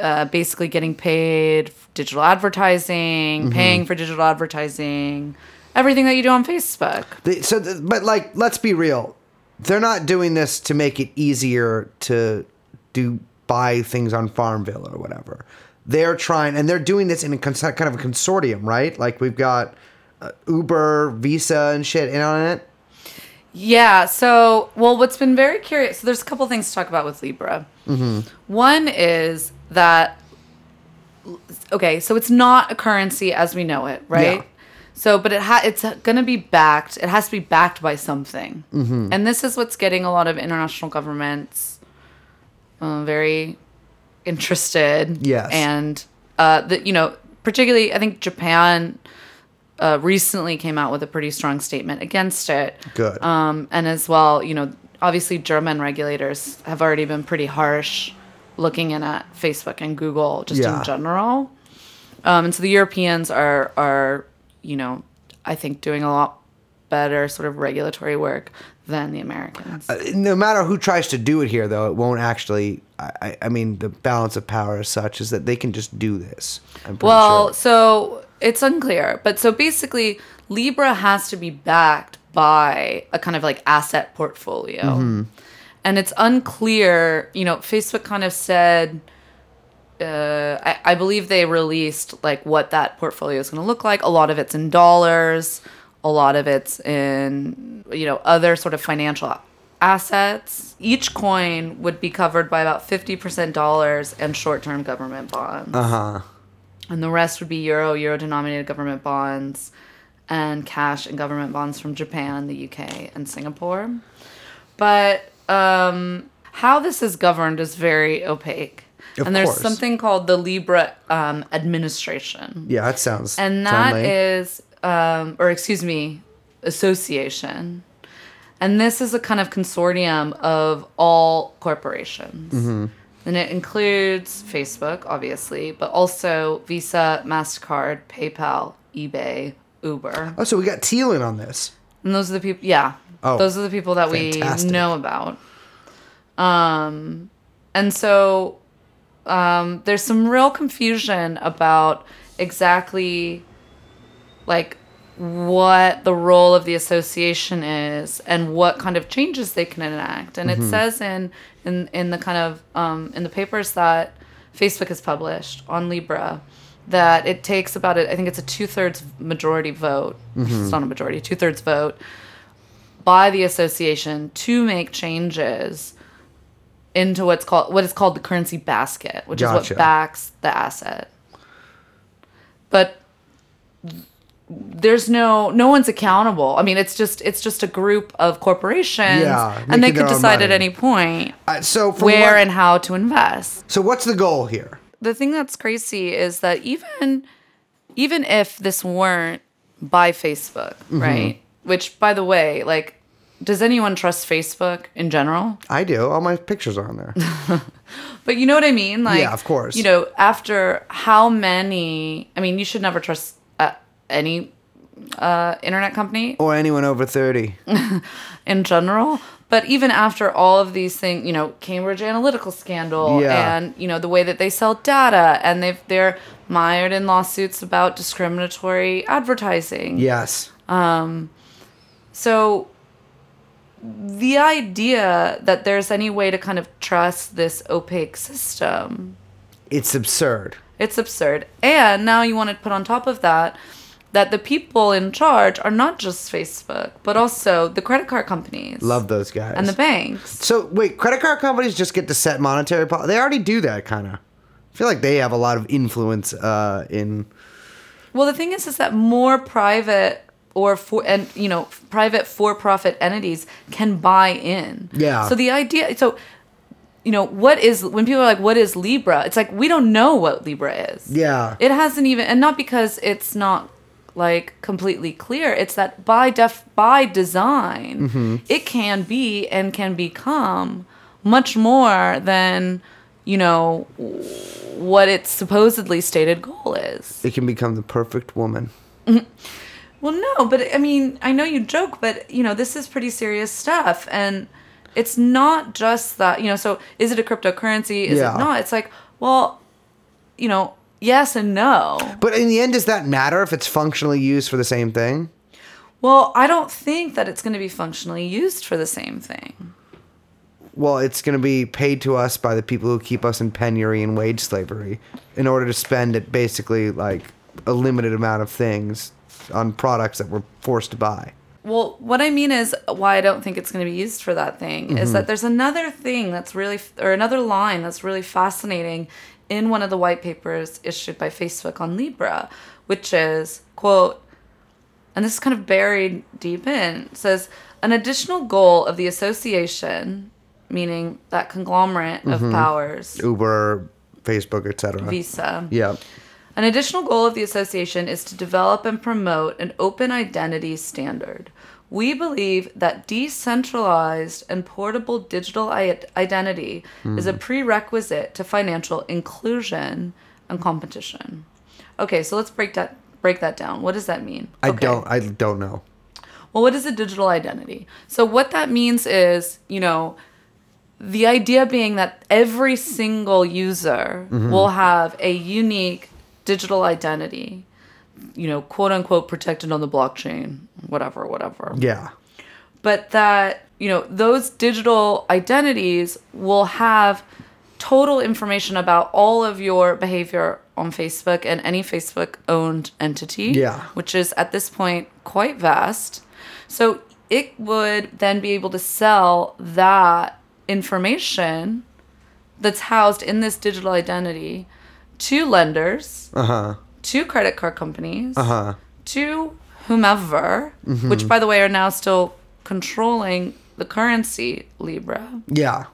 uh, basically getting paid digital advertising, paying for digital advertising, everything that you do on Facebook. They, so, th- but like, let's be real, they're not doing this to make it easier to do buy things on Farmville or whatever. They're trying, and they're doing this in a cons- kind of a consortium, right? Like we've got uh, Uber, Visa, and shit in on it. Yeah. So, well, what's been very curious. So, there's a couple things to talk about with Libra. One is that okay, so it's not a currency as we know it, right? Yeah. So, but it ha- it's going to be backed. It has to be backed by something, and this is what's getting a lot of international governments uh, very interested. Yes. and uh, the, you know, particularly, I think Japan uh, recently came out with a pretty strong statement against it. Good. Um, and as well, you know, obviously German regulators have already been pretty harsh looking in at Facebook and Google just Yeah. in general. Um, and so the Europeans are are, you know, I think doing a lot better sort of regulatory work than the Americans. no matter who tries to do it here, though, it won't actually. I, I- mean, the balance of power is such is that they can just do this. I'm Well, sure. so it's unclear, but so basically, Libra has to be backed by a kind of like asset portfolio, Mm-hmm. and it's unclear. You know, Facebook kind of said. Uh, I, I believe they released like what that portfolio is going to look like. A lot of it's in dollars. A lot of it's in you know other sort of financial assets. Each coin would be covered by about fifty percent dollars and short-term government bonds Uh huh. and the rest would be euro euro denominated government bonds and cash and government bonds from Japan, the UK, and Singapore. But um, how this is governed is very opaque. Of and there's course. something called the Libra um, administration. Yeah, that sounds. And that friendly. is, um, or excuse me, association. And this is a kind of consortium of all corporations. Mm-hmm. And it includes Facebook, obviously, but also Visa, MasterCard, PayPal, eBay, Uber. Oh, so we got Thielen on this. And those are the people, yeah. Oh, those are the people that fantastic. we know about. Um, and so um, there's some real confusion about exactly like what the role of the association is and what kind of changes they can enact. And it says in in in the kind of um, in the papers that Facebook has published on Libra that it takes about it. I think it's a two thirds majority vote. It's not a majority, two thirds vote by the association to make changes into what's called what is called the currency basket, which is what backs the asset. But there's no no one's accountable. I mean, it's just it's just a group of corporations, Yeah, and they could decide at any point Uh, so where what- and how to invest. so what's the goal here? The thing that's crazy is that even even if this weren't by Facebook, Mm-hmm. right? which by the way, like does anyone trust Facebook in general? I do. All my pictures are on there. But you know what I mean? Like Yeah, of course. You know, after how many I mean, you should never trust any uh, internet company or anyone over 30. in general. But even after all of these things, you know, Cambridge Analytica scandal Yeah. and you know the way that they sell data and they've they're mired in lawsuits about discriminatory advertising. Yes. um So the idea that there's any way to kind of trust this opaque system, It's absurd. it's absurd. And now you want to put on top of that that the people in charge are not just Facebook, but also the credit card companies. Love those guys. and the banks. So wait, credit card companies just get to set monetary policy. They already do that kind of. I feel like they have a lot of influence uh, in. Well, the thing is, is that more private or for and you know private for-profit entities can buy in. Yeah. So the idea, so you know, what is when people are like, "What is Libra?" It's like we don't know what Libra is. Yeah. It hasn't even, and not because it's not like completely clear. It's that by def by design, Mm-hmm. it can be and can become much more than you know what its supposedly stated goal is. It can become the perfect woman. Well, no, but I mean, I know you joke, but you know, this is pretty serious stuff, and it's not just that. You know, so is it a cryptocurrency? Is Yeah. it not? It's like, well, you know, yes and no. But in the end, does that matter if it's functionally used for the same thing? Well, I don't think that it's going to be functionally used for the same thing. Well, it's going to be paid to us by the people who keep us in penury and wage slavery in order to spend it basically like a limited amount of things on products that we're forced to buy. Well, what I mean is why I don't think it's going to be used for that thing is mm-hmm. that there's another thing that's really, or another line that's really fascinating in one of the white papers issued by Facebook on Libra, which is, quote, and this is kind of buried deep in, says, an additional goal of the association, meaning that conglomerate of mm-hmm. powers, Uber, Facebook, etc. Visa. Yeah. An additional goal of the association is to develop and promote an open identity standard. We believe that decentralized and portable digital i- identity is a hmm. prerequisite to financial inclusion and competition. Okay, so let's break that break that down. What does that mean? I Okay. don't I don't know. Well, what is a digital identity? So, what that means is, you know, the idea being that every single user mm-hmm. will have a unique digital identity, you know, quote unquote, protected on the blockchain, whatever, whatever. Yeah. But that, you know, those digital identities will have total information about all of your behavior on Facebook and any Facebook owned entity. Yeah. Which is at this point quite vast. So it would then be able to sell that information that's housed in this digital identity to lenders, Uh-huh. to credit card companies, Uh-huh. to whomever, mm-hmm. which by the way are now still controlling the currency Libra, Yeah.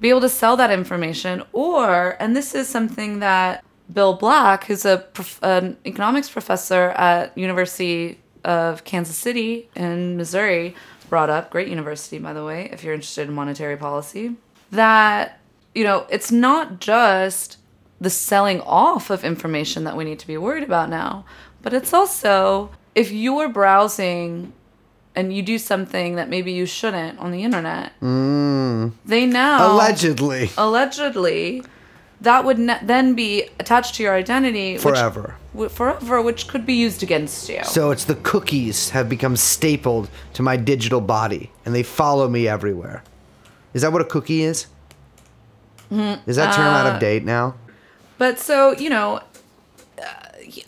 be able to sell that information, or and this is something that Bill Black, who's a prof- an economics professor at University of Kansas City in Missouri, brought up. Great university, by the way, if you're interested in monetary policy. That you know, it's not just the selling off of information that we need to be worried about now, but it's also if you're browsing and you do something that maybe you shouldn't on the internet, they now Allegedly. allegedly that would ne- then be attached to your identity which- Forever. w- forever, which could be used against you. So it's the cookies have become stapled to my digital body and they follow me everywhere. Is that what a cookie is? Mm-hmm. Is that term out Uh, of date now? But so you know, uh,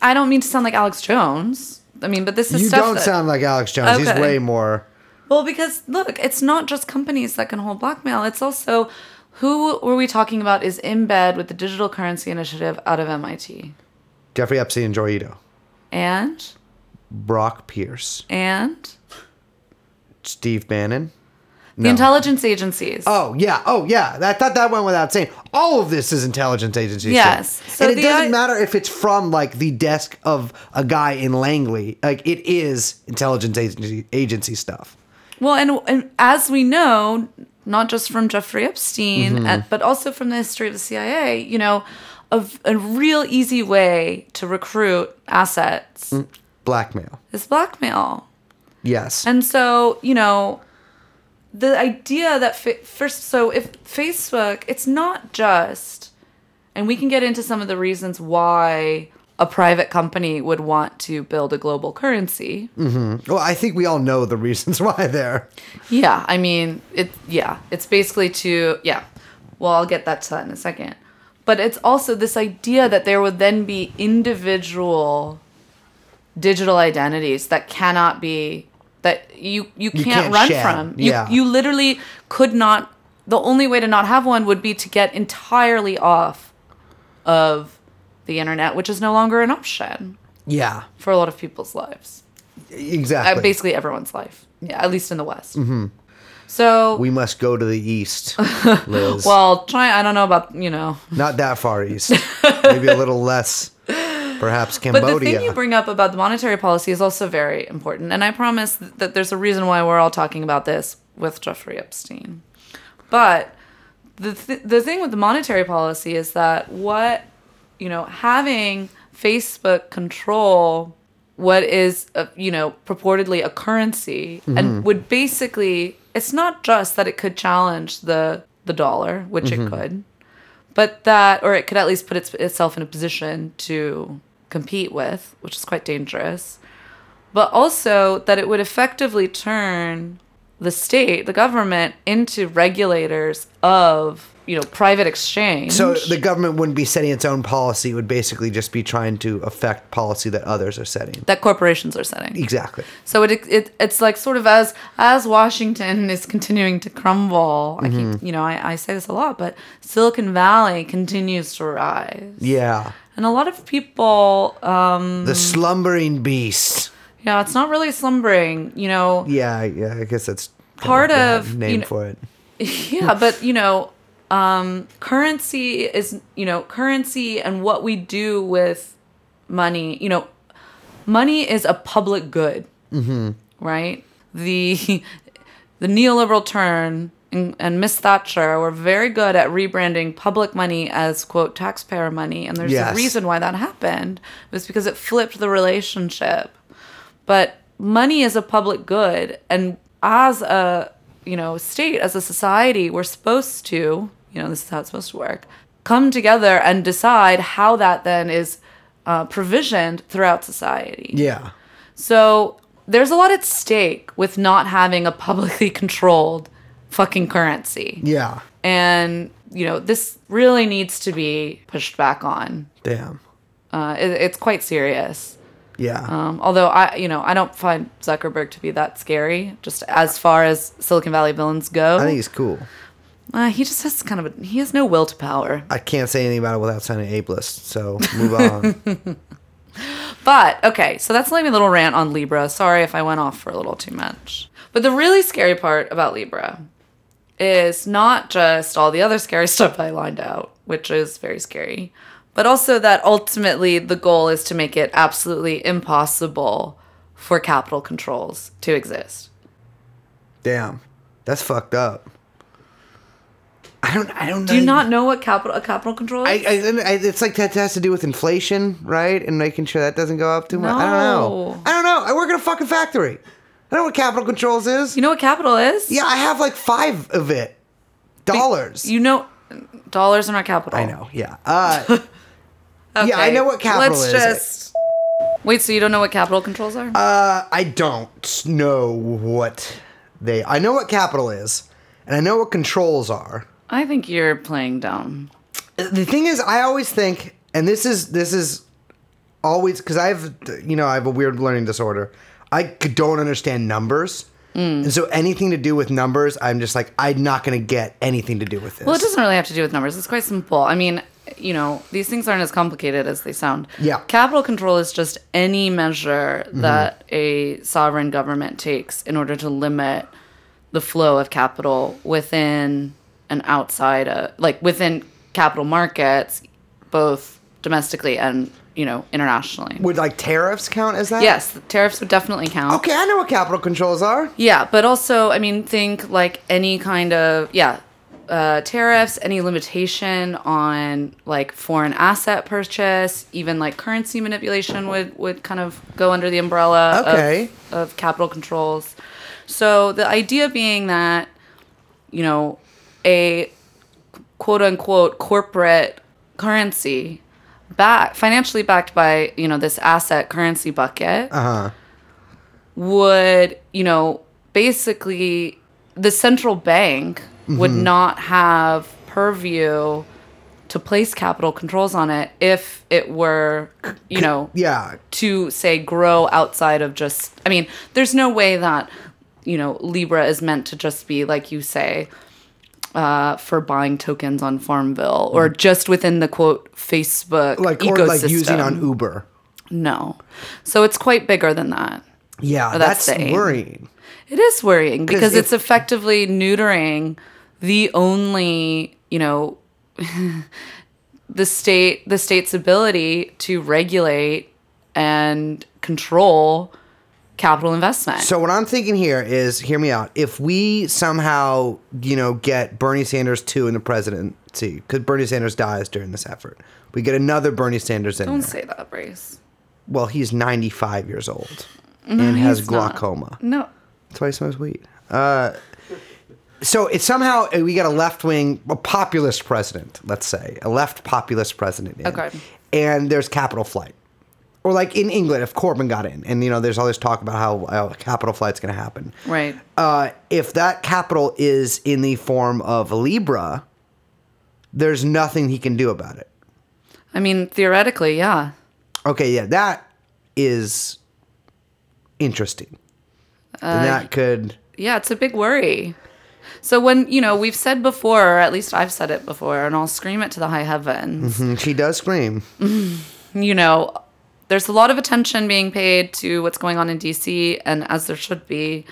I don't mean to sound like Alex Jones. I mean, but this is You stuff don't that- sound like Alex Jones. He's way more. Well, because look, it's not just companies that can hold blackmail. It's also who were we talking about is in bed with the digital currency initiative out of MIT, Jeffrey Epstein and Joi Ito. and Brock Pierce. and Steve Bannon. The intelligence agencies. Oh yeah, oh yeah. I thought that went without saying. All of this is intelligence agency. Yes. shit. So and it doesn't i- matter if it's from like the desk of a guy in Langley. Like it is intelligence agency agency stuff. Well, and, and as we know, not just from Jeffrey Epstein, Mm-hmm. and, but also from the history of the CIA, you know, a real easy way to recruit assets Mm. Blackmail. is blackmail. Yes. And so, you know, the idea that fa- first, so if Facebook, it's not just, and we can get into some of the reasons why a private company would want to build a global currency. Mm-hmm. well, I think we all know the reasons why there. Yeah, I mean, it. Yeah, it's basically to yeah. Well, I'll get that to that in a second. But it's also this idea that there would then be individual digital identities that cannot be that you you can't, can't run shed, from. You yeah. you literally could not. The only way to not have one would be to get entirely off of the internet, which is no longer an option Yeah. for a lot of people's lives. Exactly. Uh, basically, everyone's life. Yeah, at least in the West. Mm-hmm. So we must go to the east, Liz. Well, try. I don't know about you know, Not that far east. Maybe a little less, perhaps Cambodia. but the thing you bring up about the monetary policy is also very important, and I promise that there's a reason why we're all talking about this with Jeffrey Epstein. But the th- the thing with the monetary policy is that what you know, having Facebook control what is a, you know purportedly a currency and mm-hmm. would basically it's not just that it could challenge the the dollar which it mm-hmm. could but that or it could at least put its, itself in a position to compete with which is quite dangerous but also that it would effectively turn the state the government into regulators of you know private exchange so the government wouldn't be setting its own policy. It would basically just be trying to affect policy that others are setting. that corporations are setting Exactly. So it, it it's like sort of as as Washington is continuing to crumble. I keep you know I, I say this a lot, but Silicon Valley continues to rise, Yeah. and a lot of people, um, The slumbering beast. yeah, it's not really slumbering. You know, Yeah, yeah. I guess that's Part bad of, name you know- for it. yeah, but you know, um, currency is you know currency and what we do with money. You know, money is a public good, mm-hmm. right? The the neoliberal turn and, and Miss Thatcher were very good at rebranding public money as quote taxpayer money, and there's Yes. a reason why that happened. It was because it flipped the relationship but money is a public good and as a you know state as a society we're supposed to you know this is how it's supposed to work come together and decide how that then is uh, provisioned throughout society Yeah. so there's a lot at stake with not having a publicly controlled fucking currency Yeah. and you know this really needs to be pushed back on Damn. uh, it, it's quite serious Yeah. um, although I, you know, I don't find Zuckerberg to be that scary. Just as far as Silicon Valley villains go, I think he's cool. Uh, he just has kind of a, he has no will to power. I can't say anything about it without sounding ableist. So move on. But okay, so that's like a little rant on Libra. Sorry if I went off for a little too much. But the really scary part about Libra is not just all the other scary stuff I lined out, which is very scary, but also that ultimately the goal is to make it absolutely impossible for capital controls to exist. Damn. That's fucked up. I don't. I don't. Do you not know what capital a capital control I, is? I, I, it's like that has to do with inflation, right? And making sure that doesn't go up too much. I don't know. I don't know. I work in a fucking factory. I know what capital controls is. you know what capital is? yeah, I have like five of it. Dollars. You know, dollars are not capital. I know. Yeah. Uh, Yeah, I know what capital Let's is. just wait. So you don't know what capital controls are? uh, I don't know what they. I know what capital is, and I know what controls are. I think you're playing dumb. the thing is i always think and this is this is always because i've you know i have a weird learning disorder I don't understand numbers Mm. and so anything to do with numbers i'm just like i'm not going to get anything to do with this Well, it doesn't really have to do with numbers. It's quite simple. I mean, you know, these things aren't as complicated as they sound. Yeah. Capital control is just any measure Mm-hmm. that a sovereign government takes in order to limit the flow of capital within and outside of like within capital markets, both domestically and you know internationally. Would like tariffs count as that? Yes, tariffs would definitely count. Okay, I know what capital controls are. Yeah, but also, I mean, think like any kind of yeah, uh, tariffs, any limitation on like foreign asset purchase, even like currency manipulation would would kind of go under the umbrella Okay. of, of capital controls. So the idea being that you know a quote unquote corporate currency back financially backed by you know this asset currency bucket Uh-huh. would, you know, basically the central bank would Mm-hmm. not have purview to place capital controls on it if it were, you know, Yeah. to say grow outside of just I mean, there's no way that, you know, Libra is meant to just be like you say uh, for buying tokens on Farmville or just within the quote Facebook. Like ecosystem. or like using on Uber. No. So it's quite bigger than that. Yeah, that's that's, worrying. It is worrying because it's effectively neutering the only, you know, the state the state's ability to regulate and control capital investment. So what I'm thinking here is, hear me out. If we somehow, you know, get Bernie Sanders two in the presidency, because Bernie Sanders dies during this effort, we get another Bernie Sanders in Don't there. say that, Brace. Well, he's 95 years old and has he's not. glaucoma. No. That's why he smokes weed. Uh, so it's somehow uh, we get a left wing, a populist president. Let's say a left populist president. In, Okay. And there's capital flight, or like in England, if Corbyn got in, and you know, there's all this talk about how, how capital flight's going to happen. Right. Uh, if that capital is in the form of Libra, there's nothing he can do about it. I mean, theoretically, yeah. Okay, yeah, that is interesting. Uh, and that could. Yeah, it's a big worry. So when, you know, we've said before, or at least I've said it before, and I'll scream it to the high heavens. mm, She does scream. you know, there's a lot of attention being paid to what's going on in DC, and as there should be.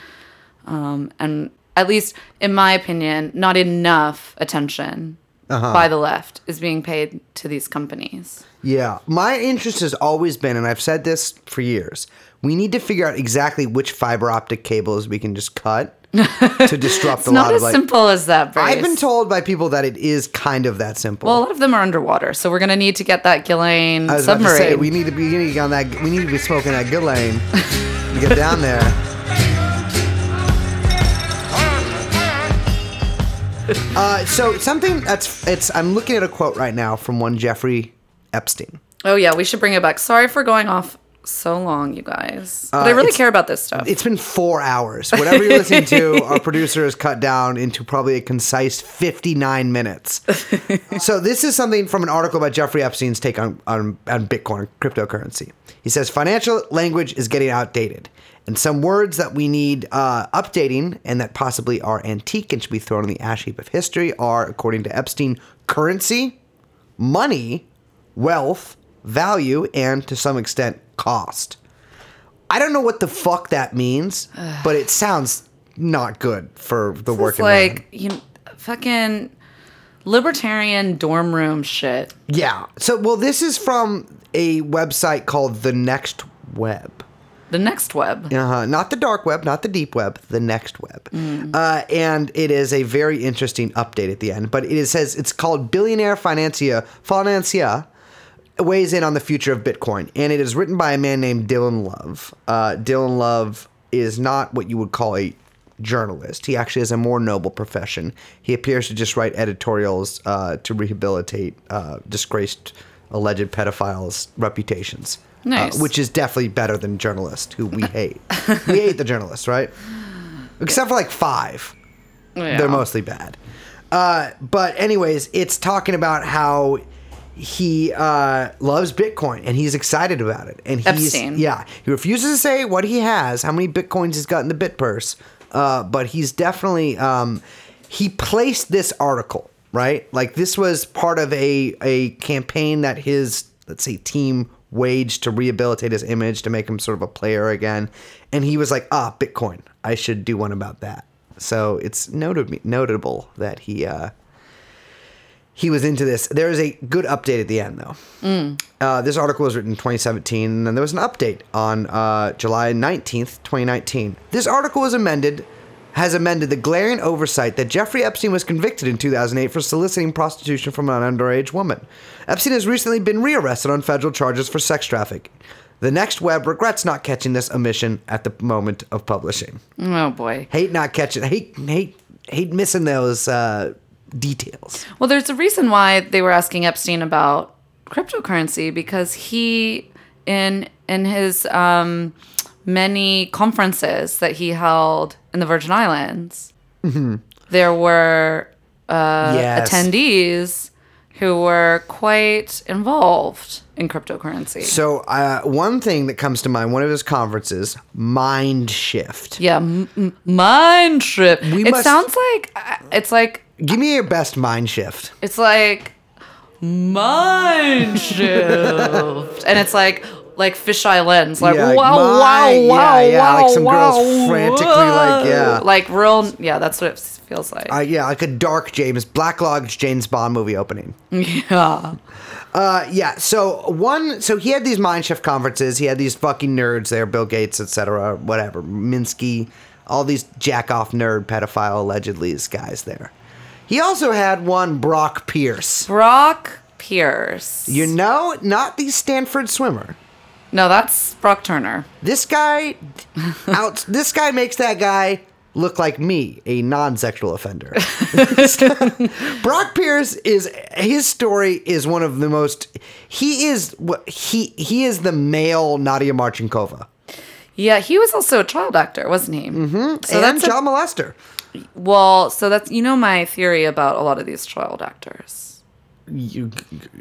Um, and at least, in my opinion, not enough attention by the left is being paid to these companies. Yeah. My interest has always been, and I've said this for years, we need to figure out exactly which fiber optic cables we can just cut to disrupt It's a not lot as of like. simple as that, Brace. I've been told by people that it is kind of that simple. Well, a lot of them are underwater, so we're gonna need to get that Ghislaine I was about to say we need to be we need to get on that. We need to be smoking that good lane. to get down there. Uh, so something that's it's. I'm looking at a quote right now from one Jeffrey Epstein. oh yeah, we should bring it back. Sorry for going off so long, you guys. But I Uh, really care about this stuff. It's been four hours. Whatever you're listening to, our producer has cut down into probably a concise 59 minutes. so this is something from an article by Jeffrey Epstein's take on, on, on Bitcoin, cryptocurrency. He says financial language is getting outdated. And some words that we need uh, updating and that possibly are antique and should be thrown in the ash heap of history are, according to Epstein, currency, money, wealth, value, and to some extent, cost. I don't know what the fuck that means, but it sounds not good for the working man. like you fucking libertarian dorm room shit. Yeah. So, well, this is from a website called The Next Web. The next web. Uh-huh. Not the dark web, not the deep web, the next web. Uh, and it is a very interesting update at the end. But it says it's called Billionaire Financia, Financia weighs in on the future of Bitcoin. And it is written by a man named Dylan Love. Uh, Dylan Love is not what you would call a journalist. He actually has a more noble profession. He appears to just write editorials uh, to rehabilitate uh, disgraced alleged pedophiles' reputations. uh, Nice. which is definitely better than journalists who we hate. we hate the journalists, right? Except for like five. Yeah. They're mostly bad. Uh, but anyways, it's talking about how he uh, loves Bitcoin and he's excited about it. And he's Epstein. yeah, he refuses to say what he has, how many bitcoins he's got in the bit purse. Uh, but he's definitely um, he placed this article right. Like this was part of a a campaign that his let's say team waged to rehabilitate his image to make him sort of a player again. And he was like, ah, Bitcoin. I should do one about that. So it's notable notable that he uh, he was into this. There is a good update at the end, though. Uh, this article was written in 2017, and then there was an update on uh, July 19th, 2019. This article was amended, has amended the glaring oversight that Jeffrey Epstein was convicted in 2008 for soliciting prostitution from an underage woman. Epstein has recently been rearrested on federal charges for sex trafficking. The Next Web regrets not catching this omission at the moment of publishing. Oh boy. Hate not catching, hate, hate, hate missing those uh, details. Well, there's a reason why they were asking Epstein about cryptocurrency because he, in in his um, many conferences that he held in the Virgin Islands, there were uh, Yes. attendees who were quite involved in cryptocurrency. So, uh, one thing that comes to mind, one of his conferences, Mind Shift. yeah, m- m- mind shift. We it must- sounds like uh, it's like Give me your best Mind Shift. It's like mind shift, and it's like like fisheye lens, like Yeah, wow, like, wow, wow, yeah, yeah, wow, like some wow, girls frantically, like, yeah. like real, yeah, that's what it feels like. Uh, yeah, like a dark James, Black Lodge James Bond movie opening. yeah, Uh, yeah. So one, so he had these Mind Shift conferences. He had these fucking nerds there, Bill Gates, etc., whatever, Minsky, all these jack off nerd pedophile allegedly guys there. He also had one Brock Pierce. Brock Pierce. You know, not the Stanford swimmer. no, that's Brock Turner. This guy out this guy makes that guy look like me, a non-sexual offender. Brock Pierce is his story is one of the most he is what he he is the male Nadia Marcinkova. Yeah, he was also a child actor, wasn't he? Mm-hmm. So and that's a- child molester. Well. So that's you know my theory about a lot of these child actors. You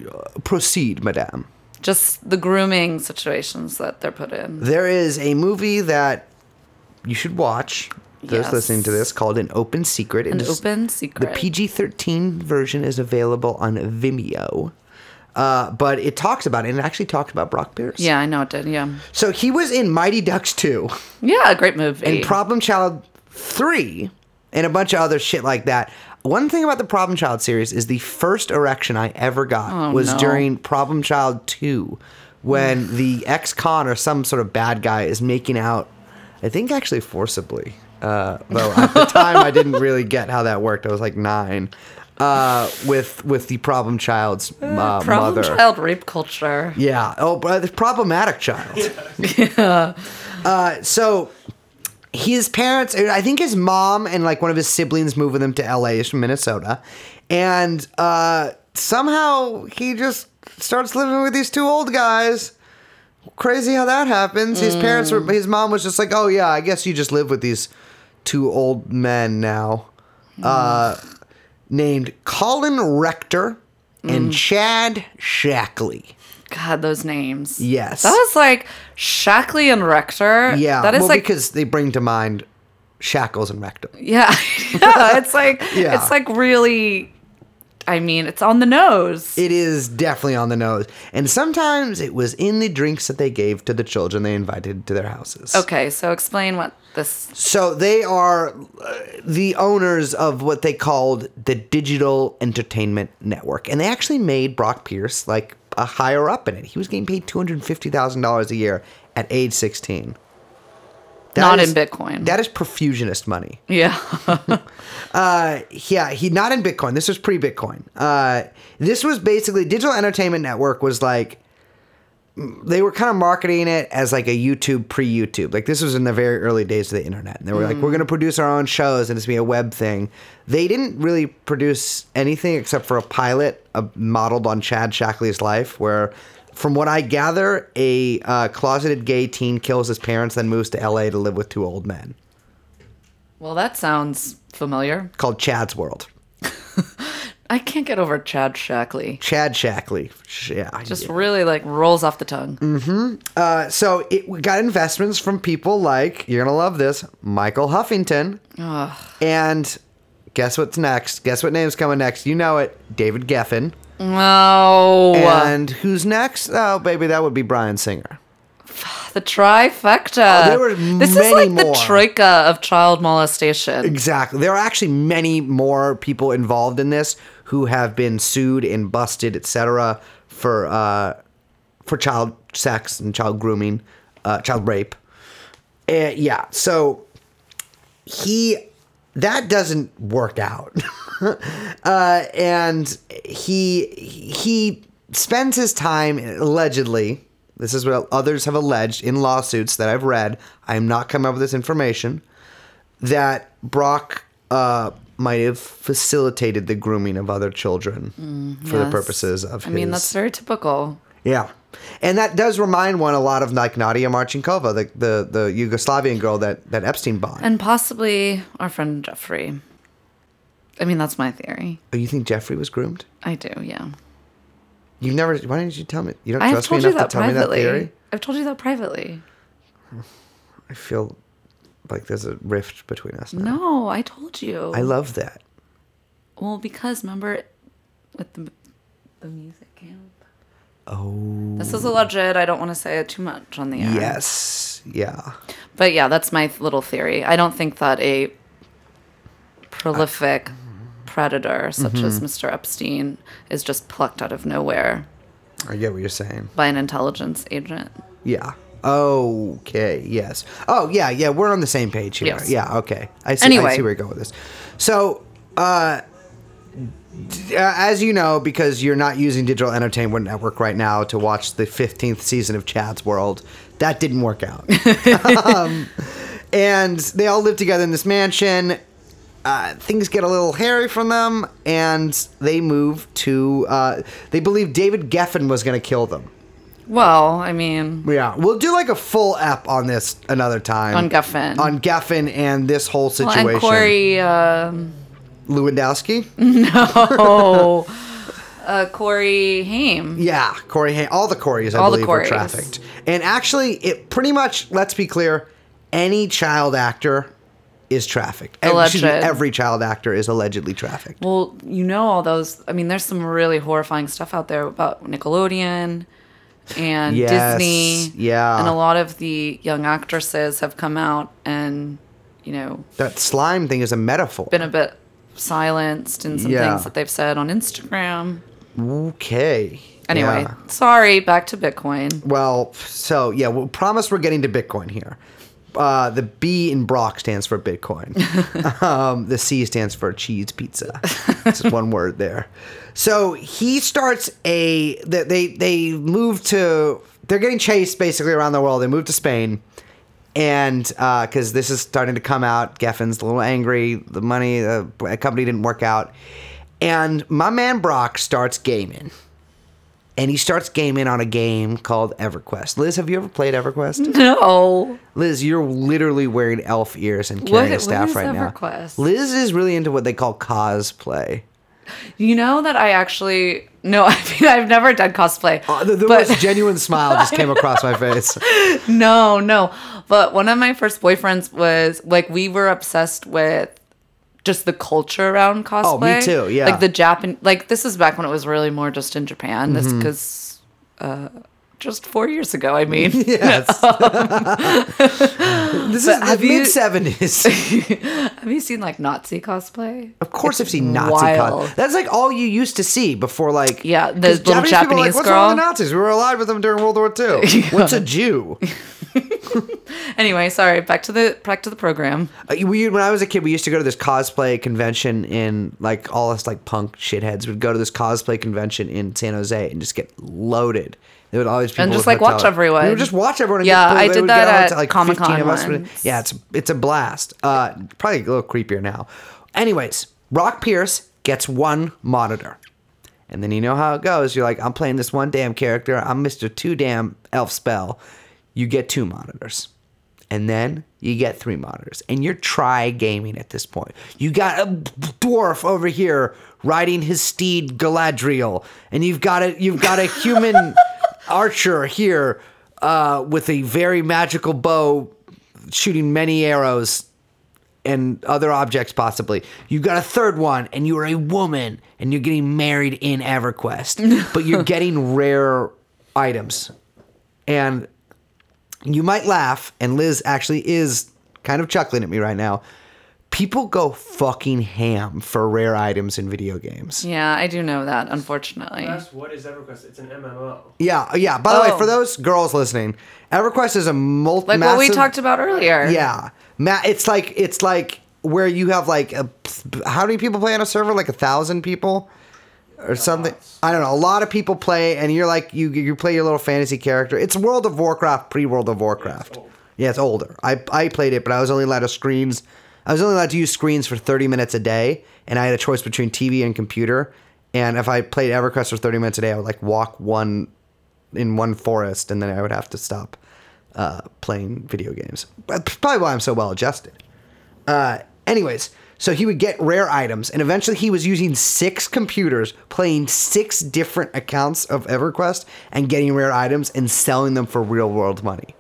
uh, proceed, madame. Just the grooming situations that they're put in. There is a movie that you should watch. Those Yes. listening to this called An Open Secret. An open secret. The. PG 13 version is available on Vimeo. Uh, but it talks about it, and it actually talked about Brock Pierce. Yeah, I know it did. Yeah. So he was in Mighty Ducks 2 Yeah, a great movie. and Problem Child 3 and a bunch of other shit like that. One thing about the Problem Child series is the first erection I ever got Oh, was no. during Problem Child 2 when the ex con or some sort of bad guy is making out, I think actually forcibly. Uh, though at the time I didn't really get how that worked. I was like nine. Uh, with with the problem child's uh, Problem mother. child rape culture. Yeah. Oh, but the problematic child. Uh, so his parents, I think his mom and like one of his siblings moved with him to LA He's from Minnesota. And uh, somehow he just starts living with these two old guys. Crazy how that happens. His parents were, his mom was just like, oh yeah, I guess you just live with these two old men now. Uh, named Colin Rector and Chad Shackley. God, those names. Yes. That was like Shackley and Rector. Yeah, That is well, like because they bring to mind shackles and rectum. yeah, yeah. It's like Yeah. it's like really. I mean, it's on the nose. It is definitely on the nose, and sometimes it was in the drinks that they gave to the children they invited to their houses. okay, so explain what this. So they are uh, the owners of what they called the Digital Entertainment Network, and they actually made Brock Pierce like a higher up in it. He was getting paid two hundred fifty thousand dollars a year at age sixteen. That Not is- in Bitcoin. That is profusionist money. yeah. Uh, yeah, he not in Bitcoin. This was pre-Bitcoin. Uh, this was basically Digital Entertainment Network was like they were kind of marketing it as like a YouTube pre-YouTube. Like this was in the very early days of the internet. And they were like, we're going to produce our own shows and it's going to be a web thing. They didn't really produce anything except for a pilot uh, modeled on Chad Shackley's life, where, from what I gather, a uh, closeted gay teen kills his parents, then moves to LA to live with two old men. well, that sounds familiar. Called Chad's World. I can't get over Chad Shackley. Chad Shackley. Sh- Yeah, Just yeah. really like rolls off the tongue. Mm-hmm. Uh, so it we got investments from people like you're gonna love this, Michael Huffington, and guess what's next? Guess what name's coming next? You know it, David Geffen. No. And who's next? Oh, baby, that would be Bryan Singer. the trifecta. Oh, there were this is like more. the troika of child molestation. Exactly. There are actually many more people involved in this who have been sued and busted, etc., for uh, for child sex and child grooming, uh, child rape. Uh, yeah. So he that doesn't work out, uh, and he he spends his time allegedly. This is what others have alleged in lawsuits that I've read. I am not coming up with this information that Brock uh, might have facilitated the grooming of other children mm, for the purposes of I mean, that's very typical. yeah. And that does remind one a lot of like Nadia Marcinkova, the, the, the Yugoslavian girl that, that Epstein bought. And possibly our friend Jeffrey. I mean, that's my theory. oh, you think Jeffrey was groomed? I do, yeah. You've never. Why didn't you tell me? You don't I've trust me enough to tell me that theory. I've told you that privately. I feel like there's a rift between us. Now. No, I told you. I love that. well, because remember with the the music camp. Oh. This is alleged. I don't want to say it too much on the air. Yes. Yeah. But yeah, that's my little theory. I don't think that a prolific predator such as Mm-hmm. Mr. Epstein is just plucked out of nowhere I get what you're saying. by an intelligence agent. Yeah. Okay. Yes. Oh, yeah. Yeah. We're on the same page here. Yes. Yeah. Okay. I see. I see where you're going with this. So, uh, d- uh, as you know, because you're not using Digital Entertainment Network right now to watch the 15th season of Chad's World, that didn't work out. um, and they all live together in this mansion. Uh, things get a little hairy from them, and they move to. Uh, they believe David Geffen was going to kill them. Well, I mean, Yeah, we'll do like a full ep on this another time. On Geffen. On Geffen and this whole well, situation. and Corey, um, Lewandowski? oh, uh, Corey Haim. Yeah, Corey. Haim. all the Corys, I All the believe, were trafficked. And actually, it pretty much. Let's be clear: any child actor is trafficked. Ev- excuse me, Alleged. every child actor is allegedly trafficked. Well, you know all those. I mean, there's some really horrifying stuff out there about Nickelodeon and Yes, Disney. yeah. And a lot of the young actresses have come out and, you know, That slime thing is a metaphor. been a bit silenced in some Yeah. things that they've said on Instagram. okay. Anyway, Yeah. sorry, back to Bitcoin. Well, so yeah, we'll promise we're getting to Bitcoin here. Uh, the B in Brock stands for Bitcoin. um, the C stands for cheese pizza. It's one word there. So he starts a. They they, they move to. They're getting chased basically around the world. They move to Spain, and because this is starting to come out, Geffen's a little angry. The money, the company didn't work out, and my man Brock starts gaming and he starts gaming on a game called EverQuest. Liz, have you ever played EverQuest? No. Liz, you're literally wearing elf ears and What- carrying a staff right now. Liz is really into what they call cosplay. You know that I actually. No, I mean, I've never done cosplay. Uh, the the but- most genuine smile just came across my face. No, no. But one of my first boyfriends was like we were obsessed with just the culture around cosplay. Oh, me too, yeah. Like the Japan like this is back when it was really more just in Japan. This Mm-hmm. cuz uh just 4 years ago, I mean. Yes. this is the have you- mid 70s. Have you seen like Nazi cosplay? Of course, I've seen Nazi cosplay. That's like all you used to see before, like Yeah, the little people are Japanese What's wrong with the Nazis? We were allied with them during World War II. What's a Jew? Anyway, sorry, back to the back to the program. Uh, we, when I was a kid, we used to go to this cosplay convention in like all us like punk shitheads would go to this cosplay convention in San Jose and just get loaded. There would always people And just, like, watch hotel- everyone. We would just watch everyone. And Yeah, get. I did that at like of us would- Yeah, it's it's a blast. Uh, probably a little creepier now. Anyways, Brock Pierce gets one monitor. And then you know how it goes. You're like, I'm playing this one damn character. I'm Mr. Two Damn Elf Spell. You get two monitors. And then you get three monitors. And you're try gaming at this point. You got a dwarf over here riding his steed Galadriel. And you've got a you've got a human archer here uh, with a very magical bow shooting many arrows and other objects possibly. You got a third one, and you are a woman, and you're getting married in EverQuest, but you're getting rare items, and you might laugh, and Liz actually is kind of chuckling at me right now. People go fucking ham for rare items in video games. Yeah, I do know that, unfortunately. That's what is EverQuest? It's an MMO. Yeah, yeah. By the way, Oh. for those girls listening, EverQuest is a multi. Like what we talked about earlier. Yeah, ma- it's like it's like where you have like a, how many people play on a server? Like a thousand people or something. I don't know. A lot of people play, and you're like you you play your little fantasy character. It's World of Warcraft pre World of Warcraft. old. Yeah, it's older. I I played it, but I was only allowed to screens. I was only allowed to use screens for 30 minutes a day, and I had a choice between TV and computer. And if I played EverQuest for 30 minutes a day, I would like walk one in one forest, and then I would have to stop uh, playing video games. That's probably why I'm so well adjusted. Uh, anyways, so he would get rare items, and eventually he was using six computers, playing six different accounts of EverQuest, and getting rare items and selling them for real world money.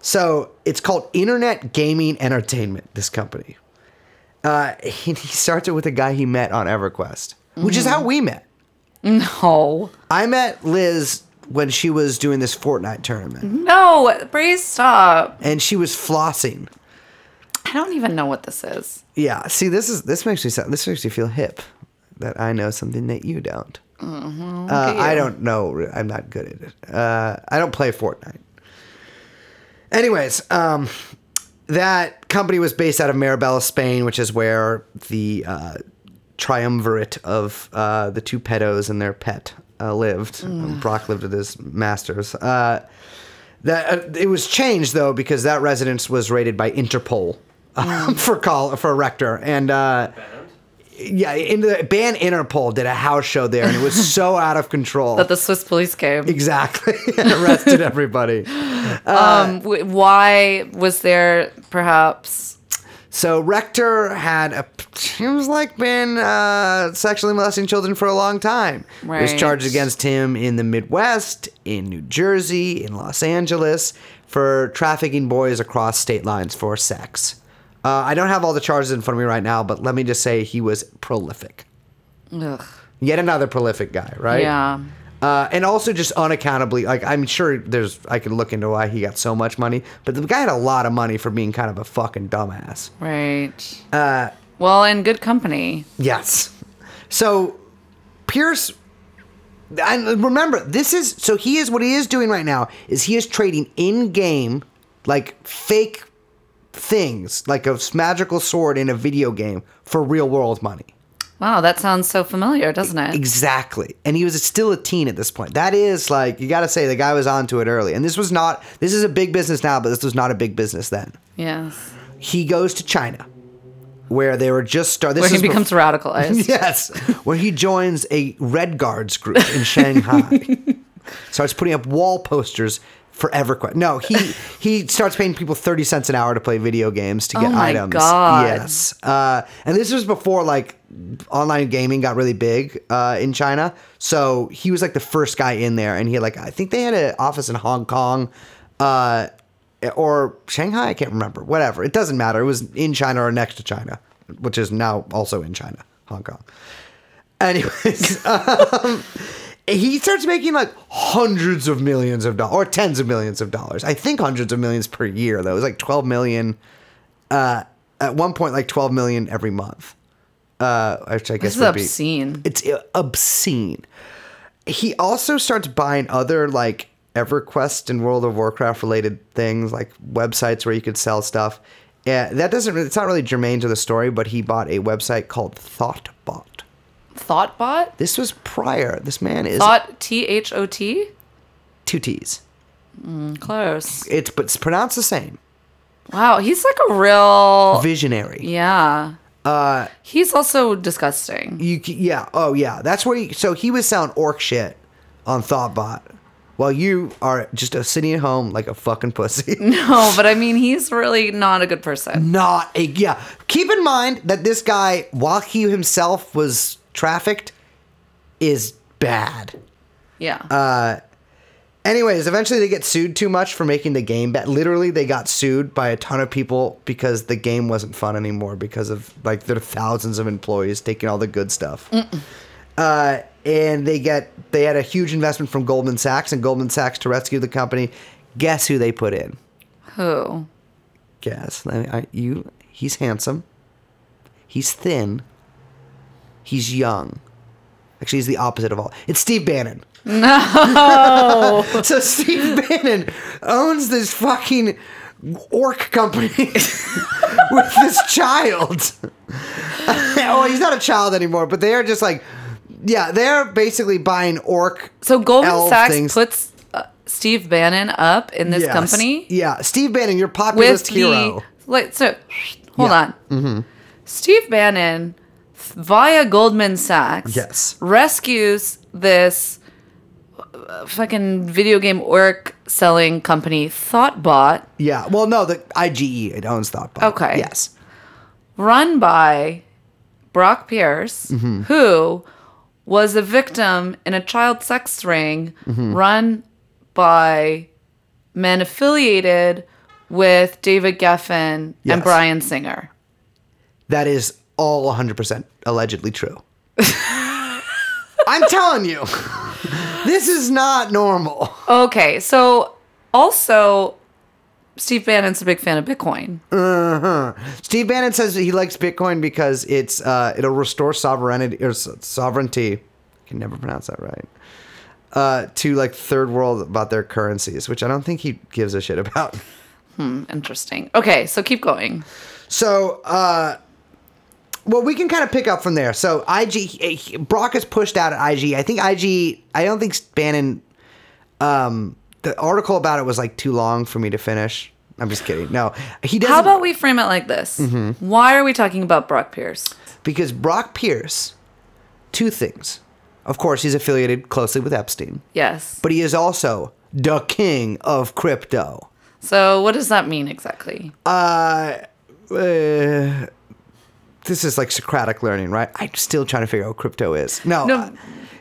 So it's called Internet Gaming Entertainment. This company. Uh, he, he starts it with a guy he met on EverQuest, which is how we met. No. I met Liz when she was doing this Fortnite tournament, No, please stop. and she was flossing. I don't even know what this is. Yeah, see, this is this makes me sound, this makes me feel hip that I know something that you don't. uh, at I don't know. I'm not good at it. Uh, I don't play Fortnite. Anyways, um, that company was based out of Marbella, Spain, which is where the uh, triumvirate of uh, the two pedos and their pet uh, lived. Brock lived with his masters. Uh, that uh, it was changed though because that residence was rated by Interpol um, for Collins-Rector and. Uh, yeah, in the band Interpol did a house show there, and it was so out of control. That the Swiss police came. exactly, and arrested everybody. um, why was there perhaps? So Rector had a he was like been uh, sexually molesting children for a long time. There's Right. charges against him in the Midwest, in New Jersey, in Los Angeles for trafficking boys across state lines for sex. Uh, I don't have all the charges in front of me right now, but let me just say he was prolific. Ugh. Yet another prolific guy, right? Yeah. Uh, and also just unaccountably, like I'm sure there's I can look into why he got so much money, but the guy had a lot of money for being kind of a fucking dumbass. Right. Uh, well, in good company. yes. So Pierce, and remember, this is so he is what he is doing right now is he is trading in game like fake things, like a magical sword in a video game for real world money. Wow, that sounds so familiar, doesn't it? Exactly. And he was still a teen at this point. That is like, you got to say, the guy was onto it early. And this was not, this is a big business now, but this was not a big business then. yes. He goes to China, where they were just starting. Where he becomes radicalized. Yes. Where he joins a Red Guards group in Shanghai. starts putting up wall posters for EverQuest. No, he he starts paying people 30 cents an hour to play video games to get Oh my items. God. Yes. Uh, and this was before like online gaming got really big uh, in China. So he was like the first guy in there and he had like I think they had an office in Hong Kong uh, or Shanghai, I can't remember. Whatever. It doesn't matter. It was in China or next to China, which is now also in China, Hong Kong. Anyways, um, he starts making like hundreds of millions of dollars or tens of millions of dollars. I think hundreds of millions per year though. It was like 12 million uh, at one point like 12 million every month. Uh, which I guess This is would be obscene. it's uh, obscene. He also starts buying other like EverQuest and World of Warcraft related things, like websites where you could sell stuff. Yeah, that doesn't. It's not really germane to the story, but he bought a website called Thottbot. Thottbot? This was prior. This man is Thought T H O T? two T's. Close. It's but it's pronounced the same. Wow, he's like a real. Visionary. Yeah. Uh, He's also disgusting. you yeah. Oh yeah. That's where. He, so he was selling orc shit on Thottbot, while you are just uh, sitting at home like a fucking pussy. No, but I mean, he's really not a good person. not a yeah. Keep in mind that this guy, while he himself was trafficked, is bad. Yeah. Anyways, eventually they get sued too much for making the game bad. Literally, they got sued by a ton of people because the game wasn't fun anymore because of like there are thousands of employees taking all the good stuff. Uh, and they get they had a huge investment from Goldman Sachs, and Goldman Sachs to rescue the company Guess who they put in? Who? Guess. I, I, you. He's handsome. He's thin. He's young. Actually, he's the opposite of all. It's Steve Bannon. No. so Steve Bannon owns this fucking orc company with this child. oh, he's not a child anymore, but they are just like, yeah, they're basically buying orc. So Goldman Sachs things. puts uh, Steve Bannon up in this Yes. company Yeah, Steve Bannon, your with populist hero. the. Like, so, hold Yeah. on. Steve Bannon, via Goldman Sachs, Yes. rescues this uh, fucking video game orc selling company, Thottbot, Yeah, well, no, the IGE it owns Thottbot. Okay. Yes. run by Brock Pierce, Mm-hmm. who was a victim in a child sex ring Mm-hmm. run by men affiliated with David Geffen Yes. and Bryan Singer. That is all 100% allegedly true. I'm telling you, this is not normal. Okay, so also Steve Bannon's a big fan of Bitcoin. Steve Bannon says he likes Bitcoin because it's uh, it'll restore sovereignty or sovereignty. I can never pronounce that right. Uh, to like third world about their currencies, which I don't think he gives a shit about. Hmm, Interesting. Okay, so keep going. So, uh, well, we can kind of pick up from there. So, IG, Brock is pushed out at IG. I think IG, I don't think Bannon, um, the article about it was like too long for me to finish. I'm just kidding. No, he doesn't. How about we frame it like this? Mm-hmm. Why are we talking about Brock Pierce? because Brock Pierce, two things. Of course, he's affiliated closely with Epstein, Yes. but he is also the king of crypto. So what does that mean exactly? Uh, uh, this is like Socratic learning, right? I'm still trying to figure out what crypto is. No. No. uh,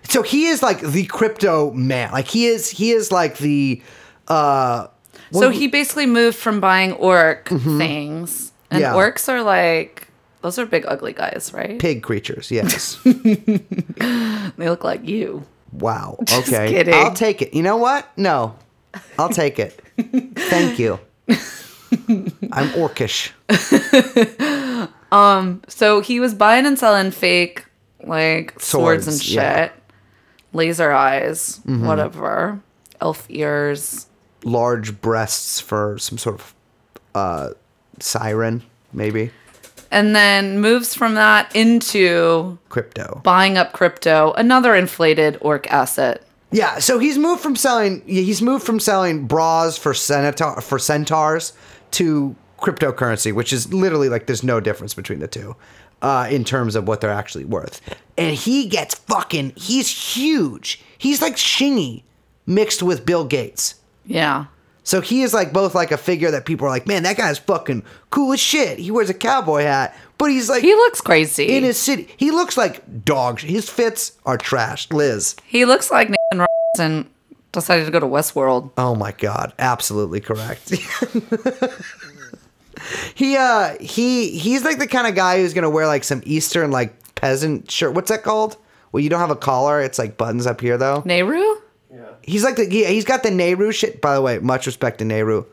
so he is like the crypto man. Like he is he is like the uh so he basically moved from buying orc things, and Mm-hmm. Yeah. orcs are like those are big ugly guys, right? pig creatures, yes. They look like you. wow. Okay. kidding. I'll take it. You know what? No. I'll take it. Thank you. I'm orcish. So he was buying and selling fake like swords, and shit, yeah. Mm-hmm. laser eyes, whatever, elf ears. Large breasts for some sort of uh siren, maybe. And then moves from that into Crypto. buying up crypto, another inflated orc asset. Yeah, so he's moved from selling he's moved from selling bras for centaur for centaurs to cryptocurrency, which is literally like there's no difference between the two uh, in terms of what they're actually worth. And he gets fucking he's huge. He's like Shingy mixed with Bill Gates. Yeah. So he is like both like a figure that people are like, man, that guy's fucking cool as shit. He wears a cowboy hat, but he's like He looks crazy. in his city. He looks like dog. shit. His fits are trash. Liz. he looks like Nathan Robinson decided to go to Westworld. Oh my god, absolutely correct. he uh he he's like the kind of guy who's gonna wear like some Eastern like peasant shirt. What's that called? Well, you don't have a collar. It's like buttons up here though. Nehru? Yeah. He's like the yeah, he's got the Nehru shit. By the way, much respect to Nehru.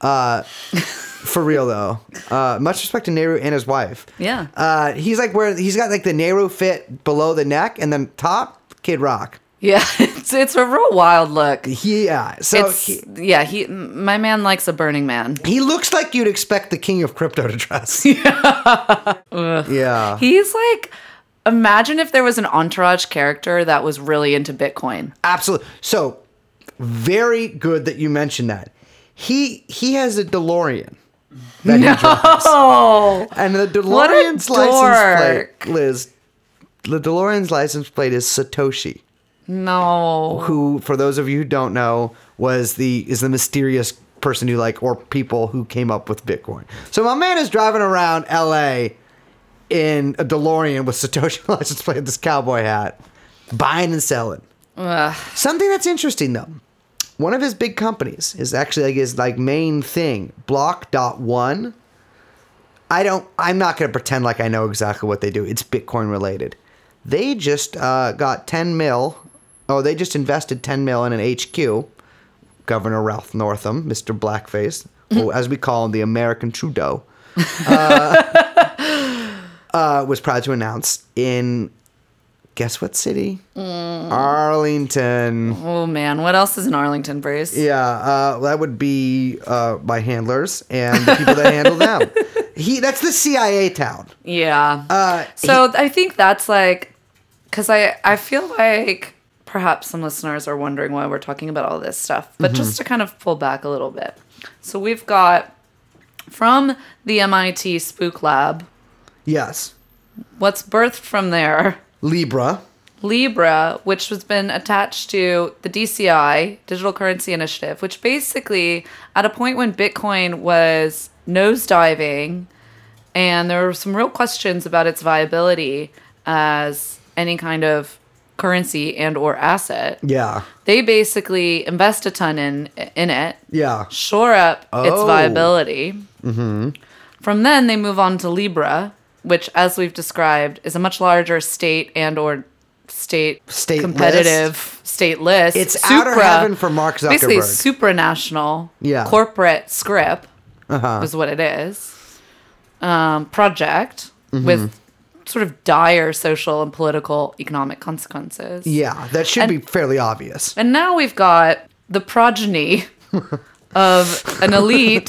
Uh, for real though. Uh, much respect to Nehru and his wife. Yeah. Uh, he's like where he's got like the Nehru fit below the neck and then top Kid Rock. Yeah, it's it's a real wild look. Yeah. So it's he, yeah, he my man likes a Burning Man. He looks like you'd expect the king of crypto to dress. yeah. He's like imagine if there was an entourage character that was really into Bitcoin. Absolutely. So, very good that you mentioned that. He he has a DeLorean that he drives. And the DeLorean's license plate, Liz, the DeLorean's license plate is Satoshi, no. who, for those of you who don't know, was the is the mysterious person who like or people who came up with Bitcoin. So my man is driving around L.A. in a DeLorean with Satoshi license plate, this cowboy hat, buying and selling. Ugh. Something that's interesting though. One of his big companies is actually like his like main thing, Block.one. I don't I'm not gonna pretend like I know exactly what they do. It's Bitcoin related. They just uh, got 10 mil. Oh, they just invested 10 mil in an HQ Governor Ralph Northam, Mr. Blackface, who, as we call him, the American Trudeau, uh, uh, was proud to announce in guess what city? Arlington. Oh man, what else is in Arlington, Bruce? Yeah, uh, that would be uh, my handlers and the people that handle them. He that's the CIA town. Yeah. Uh, so I think that's like, because I I feel like perhaps some listeners are wondering why we're talking about all this stuff, but Mm-hmm. just to kind of pull back a little bit. So we've got from the MIT Spook Lab. Yes, What's birthed from there? Libra. Libra, which has been attached to the DCI, Digital Currency Initiative, which basically, at a point when Bitcoin was nosediving, and there were some real questions about its viability as any kind of currency and or asset, Yeah, they basically invest a ton in in it, yeah, shore up its Oh. viability. Mm-hmm. From then, they move on to Libra, which, as we've described, is a much larger state and or state State competitive state list. It's outer heaven for Mark Zuckerberg. Basically, supranational, Yeah. corporate scrip Uh-huh. is what it is. Um, project Mm-hmm. with sort of dire social and political economic consequences. yeah. That should And- be fairly obvious. And now we've got the progeny of an elite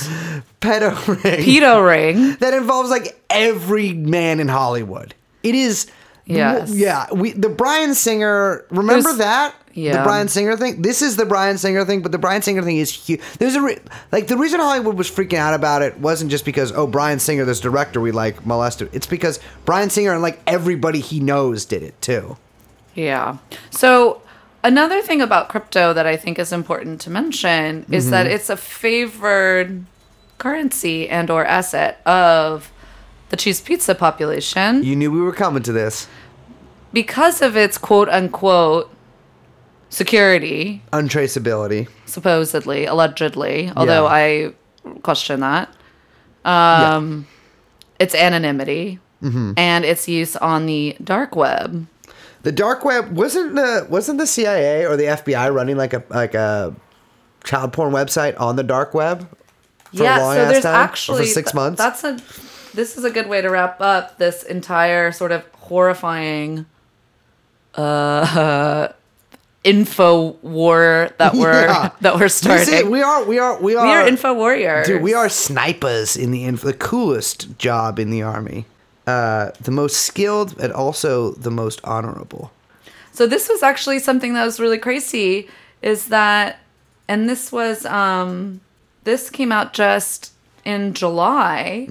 Pedo ring pedo ring. that involves like every man in Hollywood. It is. Yes. Yeah. We the Bryan Singer. Remember There's- that? The Bryan Singer thing. This is the Bryan Singer thing, but the Bryan Singer thing is huge. There's a re- like the reason Hollywood was freaking out about it wasn't just because oh Bryan Singer, this director we like molested. It's because Bryan Singer and like everybody he knows did it too. Yeah. So another thing about crypto that I think is important to mention is that mm-hmm. it's a favored currency and or asset of the cheese pizza population You knew we were coming to this. because of its quote unquote security, Untraceability. supposedly, allegedly, although Yeah. I question that. Um, Its anonymity and its use on the dark web. The dark web wasn't the wasn't the CIA or the FBI running like a like a child porn website on the dark web for a long ass time? Or for six th- months. That's a. This is a good way to wrap up this entire sort of horrifying, uh, info war that we're Yeah. that we're starting. we are we are we are we are info warriors. Dude, we are snipers in the inf- the coolest job in the army. Uh, the most skilled and also the most honorable. So this was actually something that was really crazy is that and this was um this came out just in July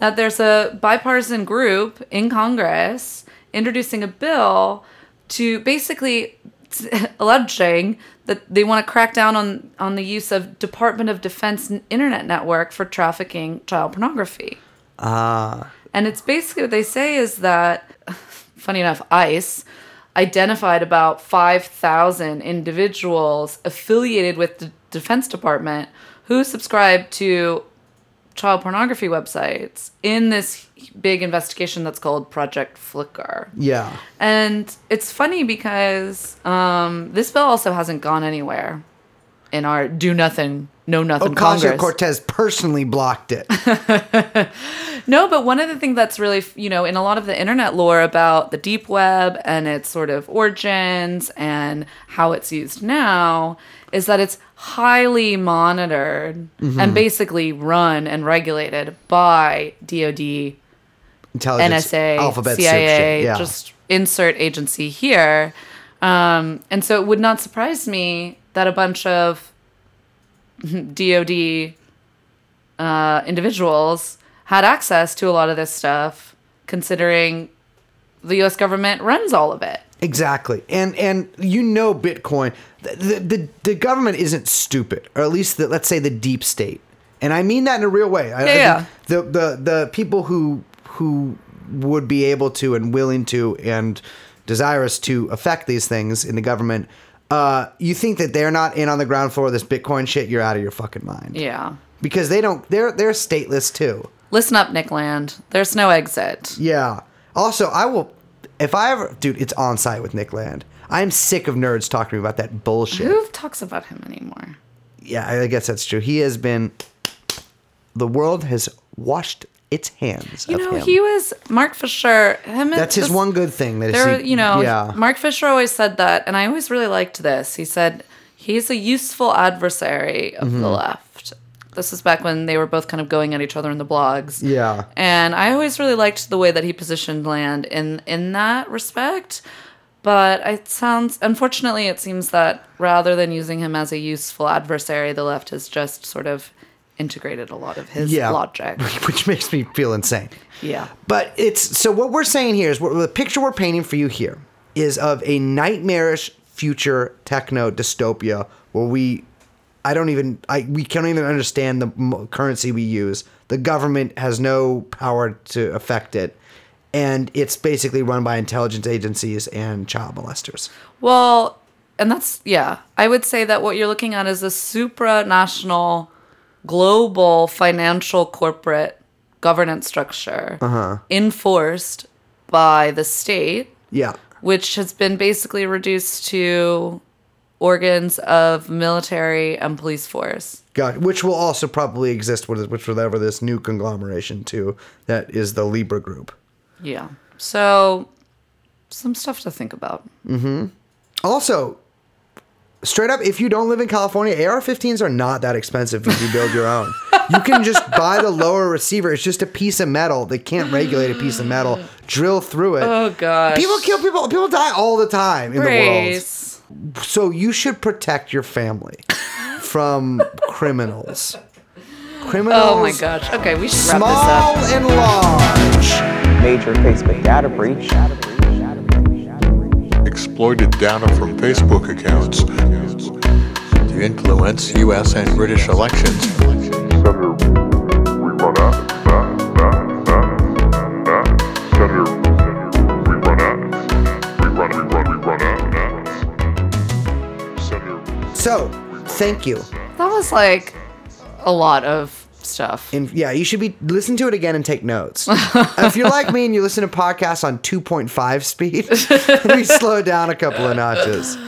that there's a bipartisan group in Congress introducing a bill to basically alleging that they want to crack down on on the use of Department of Defense internet network for trafficking child pornography. Ah, And it's basically what they say is that, funny enough, ICE identified about 5,000 individuals affiliated with the Defense Department who subscribe to child pornography websites in this big investigation that's called Project Flicker. yeah. And it's funny because um, this bill also hasn't gone anywhere in our do nothing, know nothing Ocasio Congress. Cortez personally blocked it. No, but one of the things that's really, you know, in a lot of the internet lore about the deep web and its sort of origins and how it's used now is that it's highly monitored Mm-hmm. and basically run and regulated by DoD, Intelligence, NSA, alphabet CIA. Yeah. just insert agency here. Um, and so it would not surprise me that a bunch of DoD uh, individuals had access to a lot of this stuff, considering the U.S. government runs all of it. Exactly, and and you know Bitcoin, the the, the, government isn't stupid, or at least the, let's say the deep state, and I mean that in a real way. I- Yeah, The the the people who who would be able to and willing to and desirous to affect these things in the government. Uh, you think that they're not in on the ground floor of this Bitcoin shit? You're out of your fucking mind. Yeah. Because they don't. They're they're stateless too. Listen up, Nick Land. There's no exit. Yeah. Also, I will. If I ever, dude, it's on site with Nick Land. I'm sick of nerds talking to me about that bullshit. Who talks about him anymore? yeah, I guess that's true. He has been. The world has washed its hands. You know, he was Mark Fisher. Him. and That's his this- one good thing. That There, he, you know, yeah. Mark Fisher always said that, and I always really liked this. He said he's a useful adversary of Mm-hmm. the left. This is back when they were both kind of going at each other in the blogs. Yeah. And I always really liked the way that he positioned Land in in that respect. But it sounds unfortunately it seems that rather than using him as a useful adversary, the left has just sort of integrated a lot of his Yeah. logic. which makes me feel insane. Yeah. But it's so what we're saying here is what the picture we're painting for you here is of a nightmarish future techno dystopia where we I don't even I we can't even understand the m- currency we use. The government has no power to affect it. And it's basically run by intelligence agencies and child molesters. Well, and that's yeah. I would say that what you're looking at is a supranational, global financial corporate governance structure uh-huh. enforced by the state, Yeah. which has been basically reduced to organs of military and police force. Got which will also probably exist with which whatever this new conglomeration too that is the Libra group. Yeah. So, some stuff to think about. Mm-hmm. Also, straight up, if you don't live in California, AR-15s are not that expensive if you build your own. you can just buy the lower receiver. It's just a piece of metal. They can't regulate a piece of metal. Drill through it. Oh god. People kill people. People die all the time in Grace. the world. So you should protect your family from criminals. Criminals. Oh my gosh. Okay, we should wrap Small this up. and large. Major Facebook data breach. exploited data from Facebook accounts to influence U.S. and British elections. Senator, we run ads. So, thank you. That was like a lot of stuff. And yeah, you should be listen to it again and take notes. if you're like me and you listen to podcasts on 2.5 speed, we slow down a couple of notches.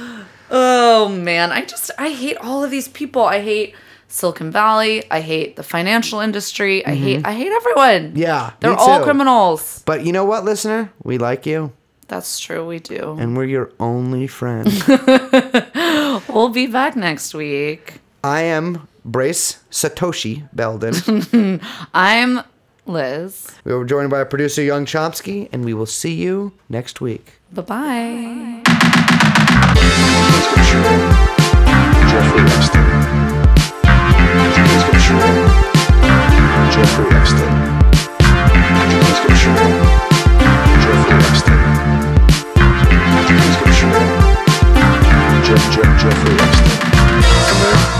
Oh man, I just I hate all of these people. I hate Silicon Valley. I hate the financial industry. I hate I hate everyone. Mm-hmm. Yeah, They're all criminals. But you know what, listener? We like you, that's true, we do. And we're your only friend. we'll be back next week. I am Brace Satoshi Belden. I'm Liz. We were joined by our producer, Young Chomsky, and we will see you next week. Bye bye. Jeffrey Epstein. Jeffrey Epstein. Jeff. Jeffrey Epstein.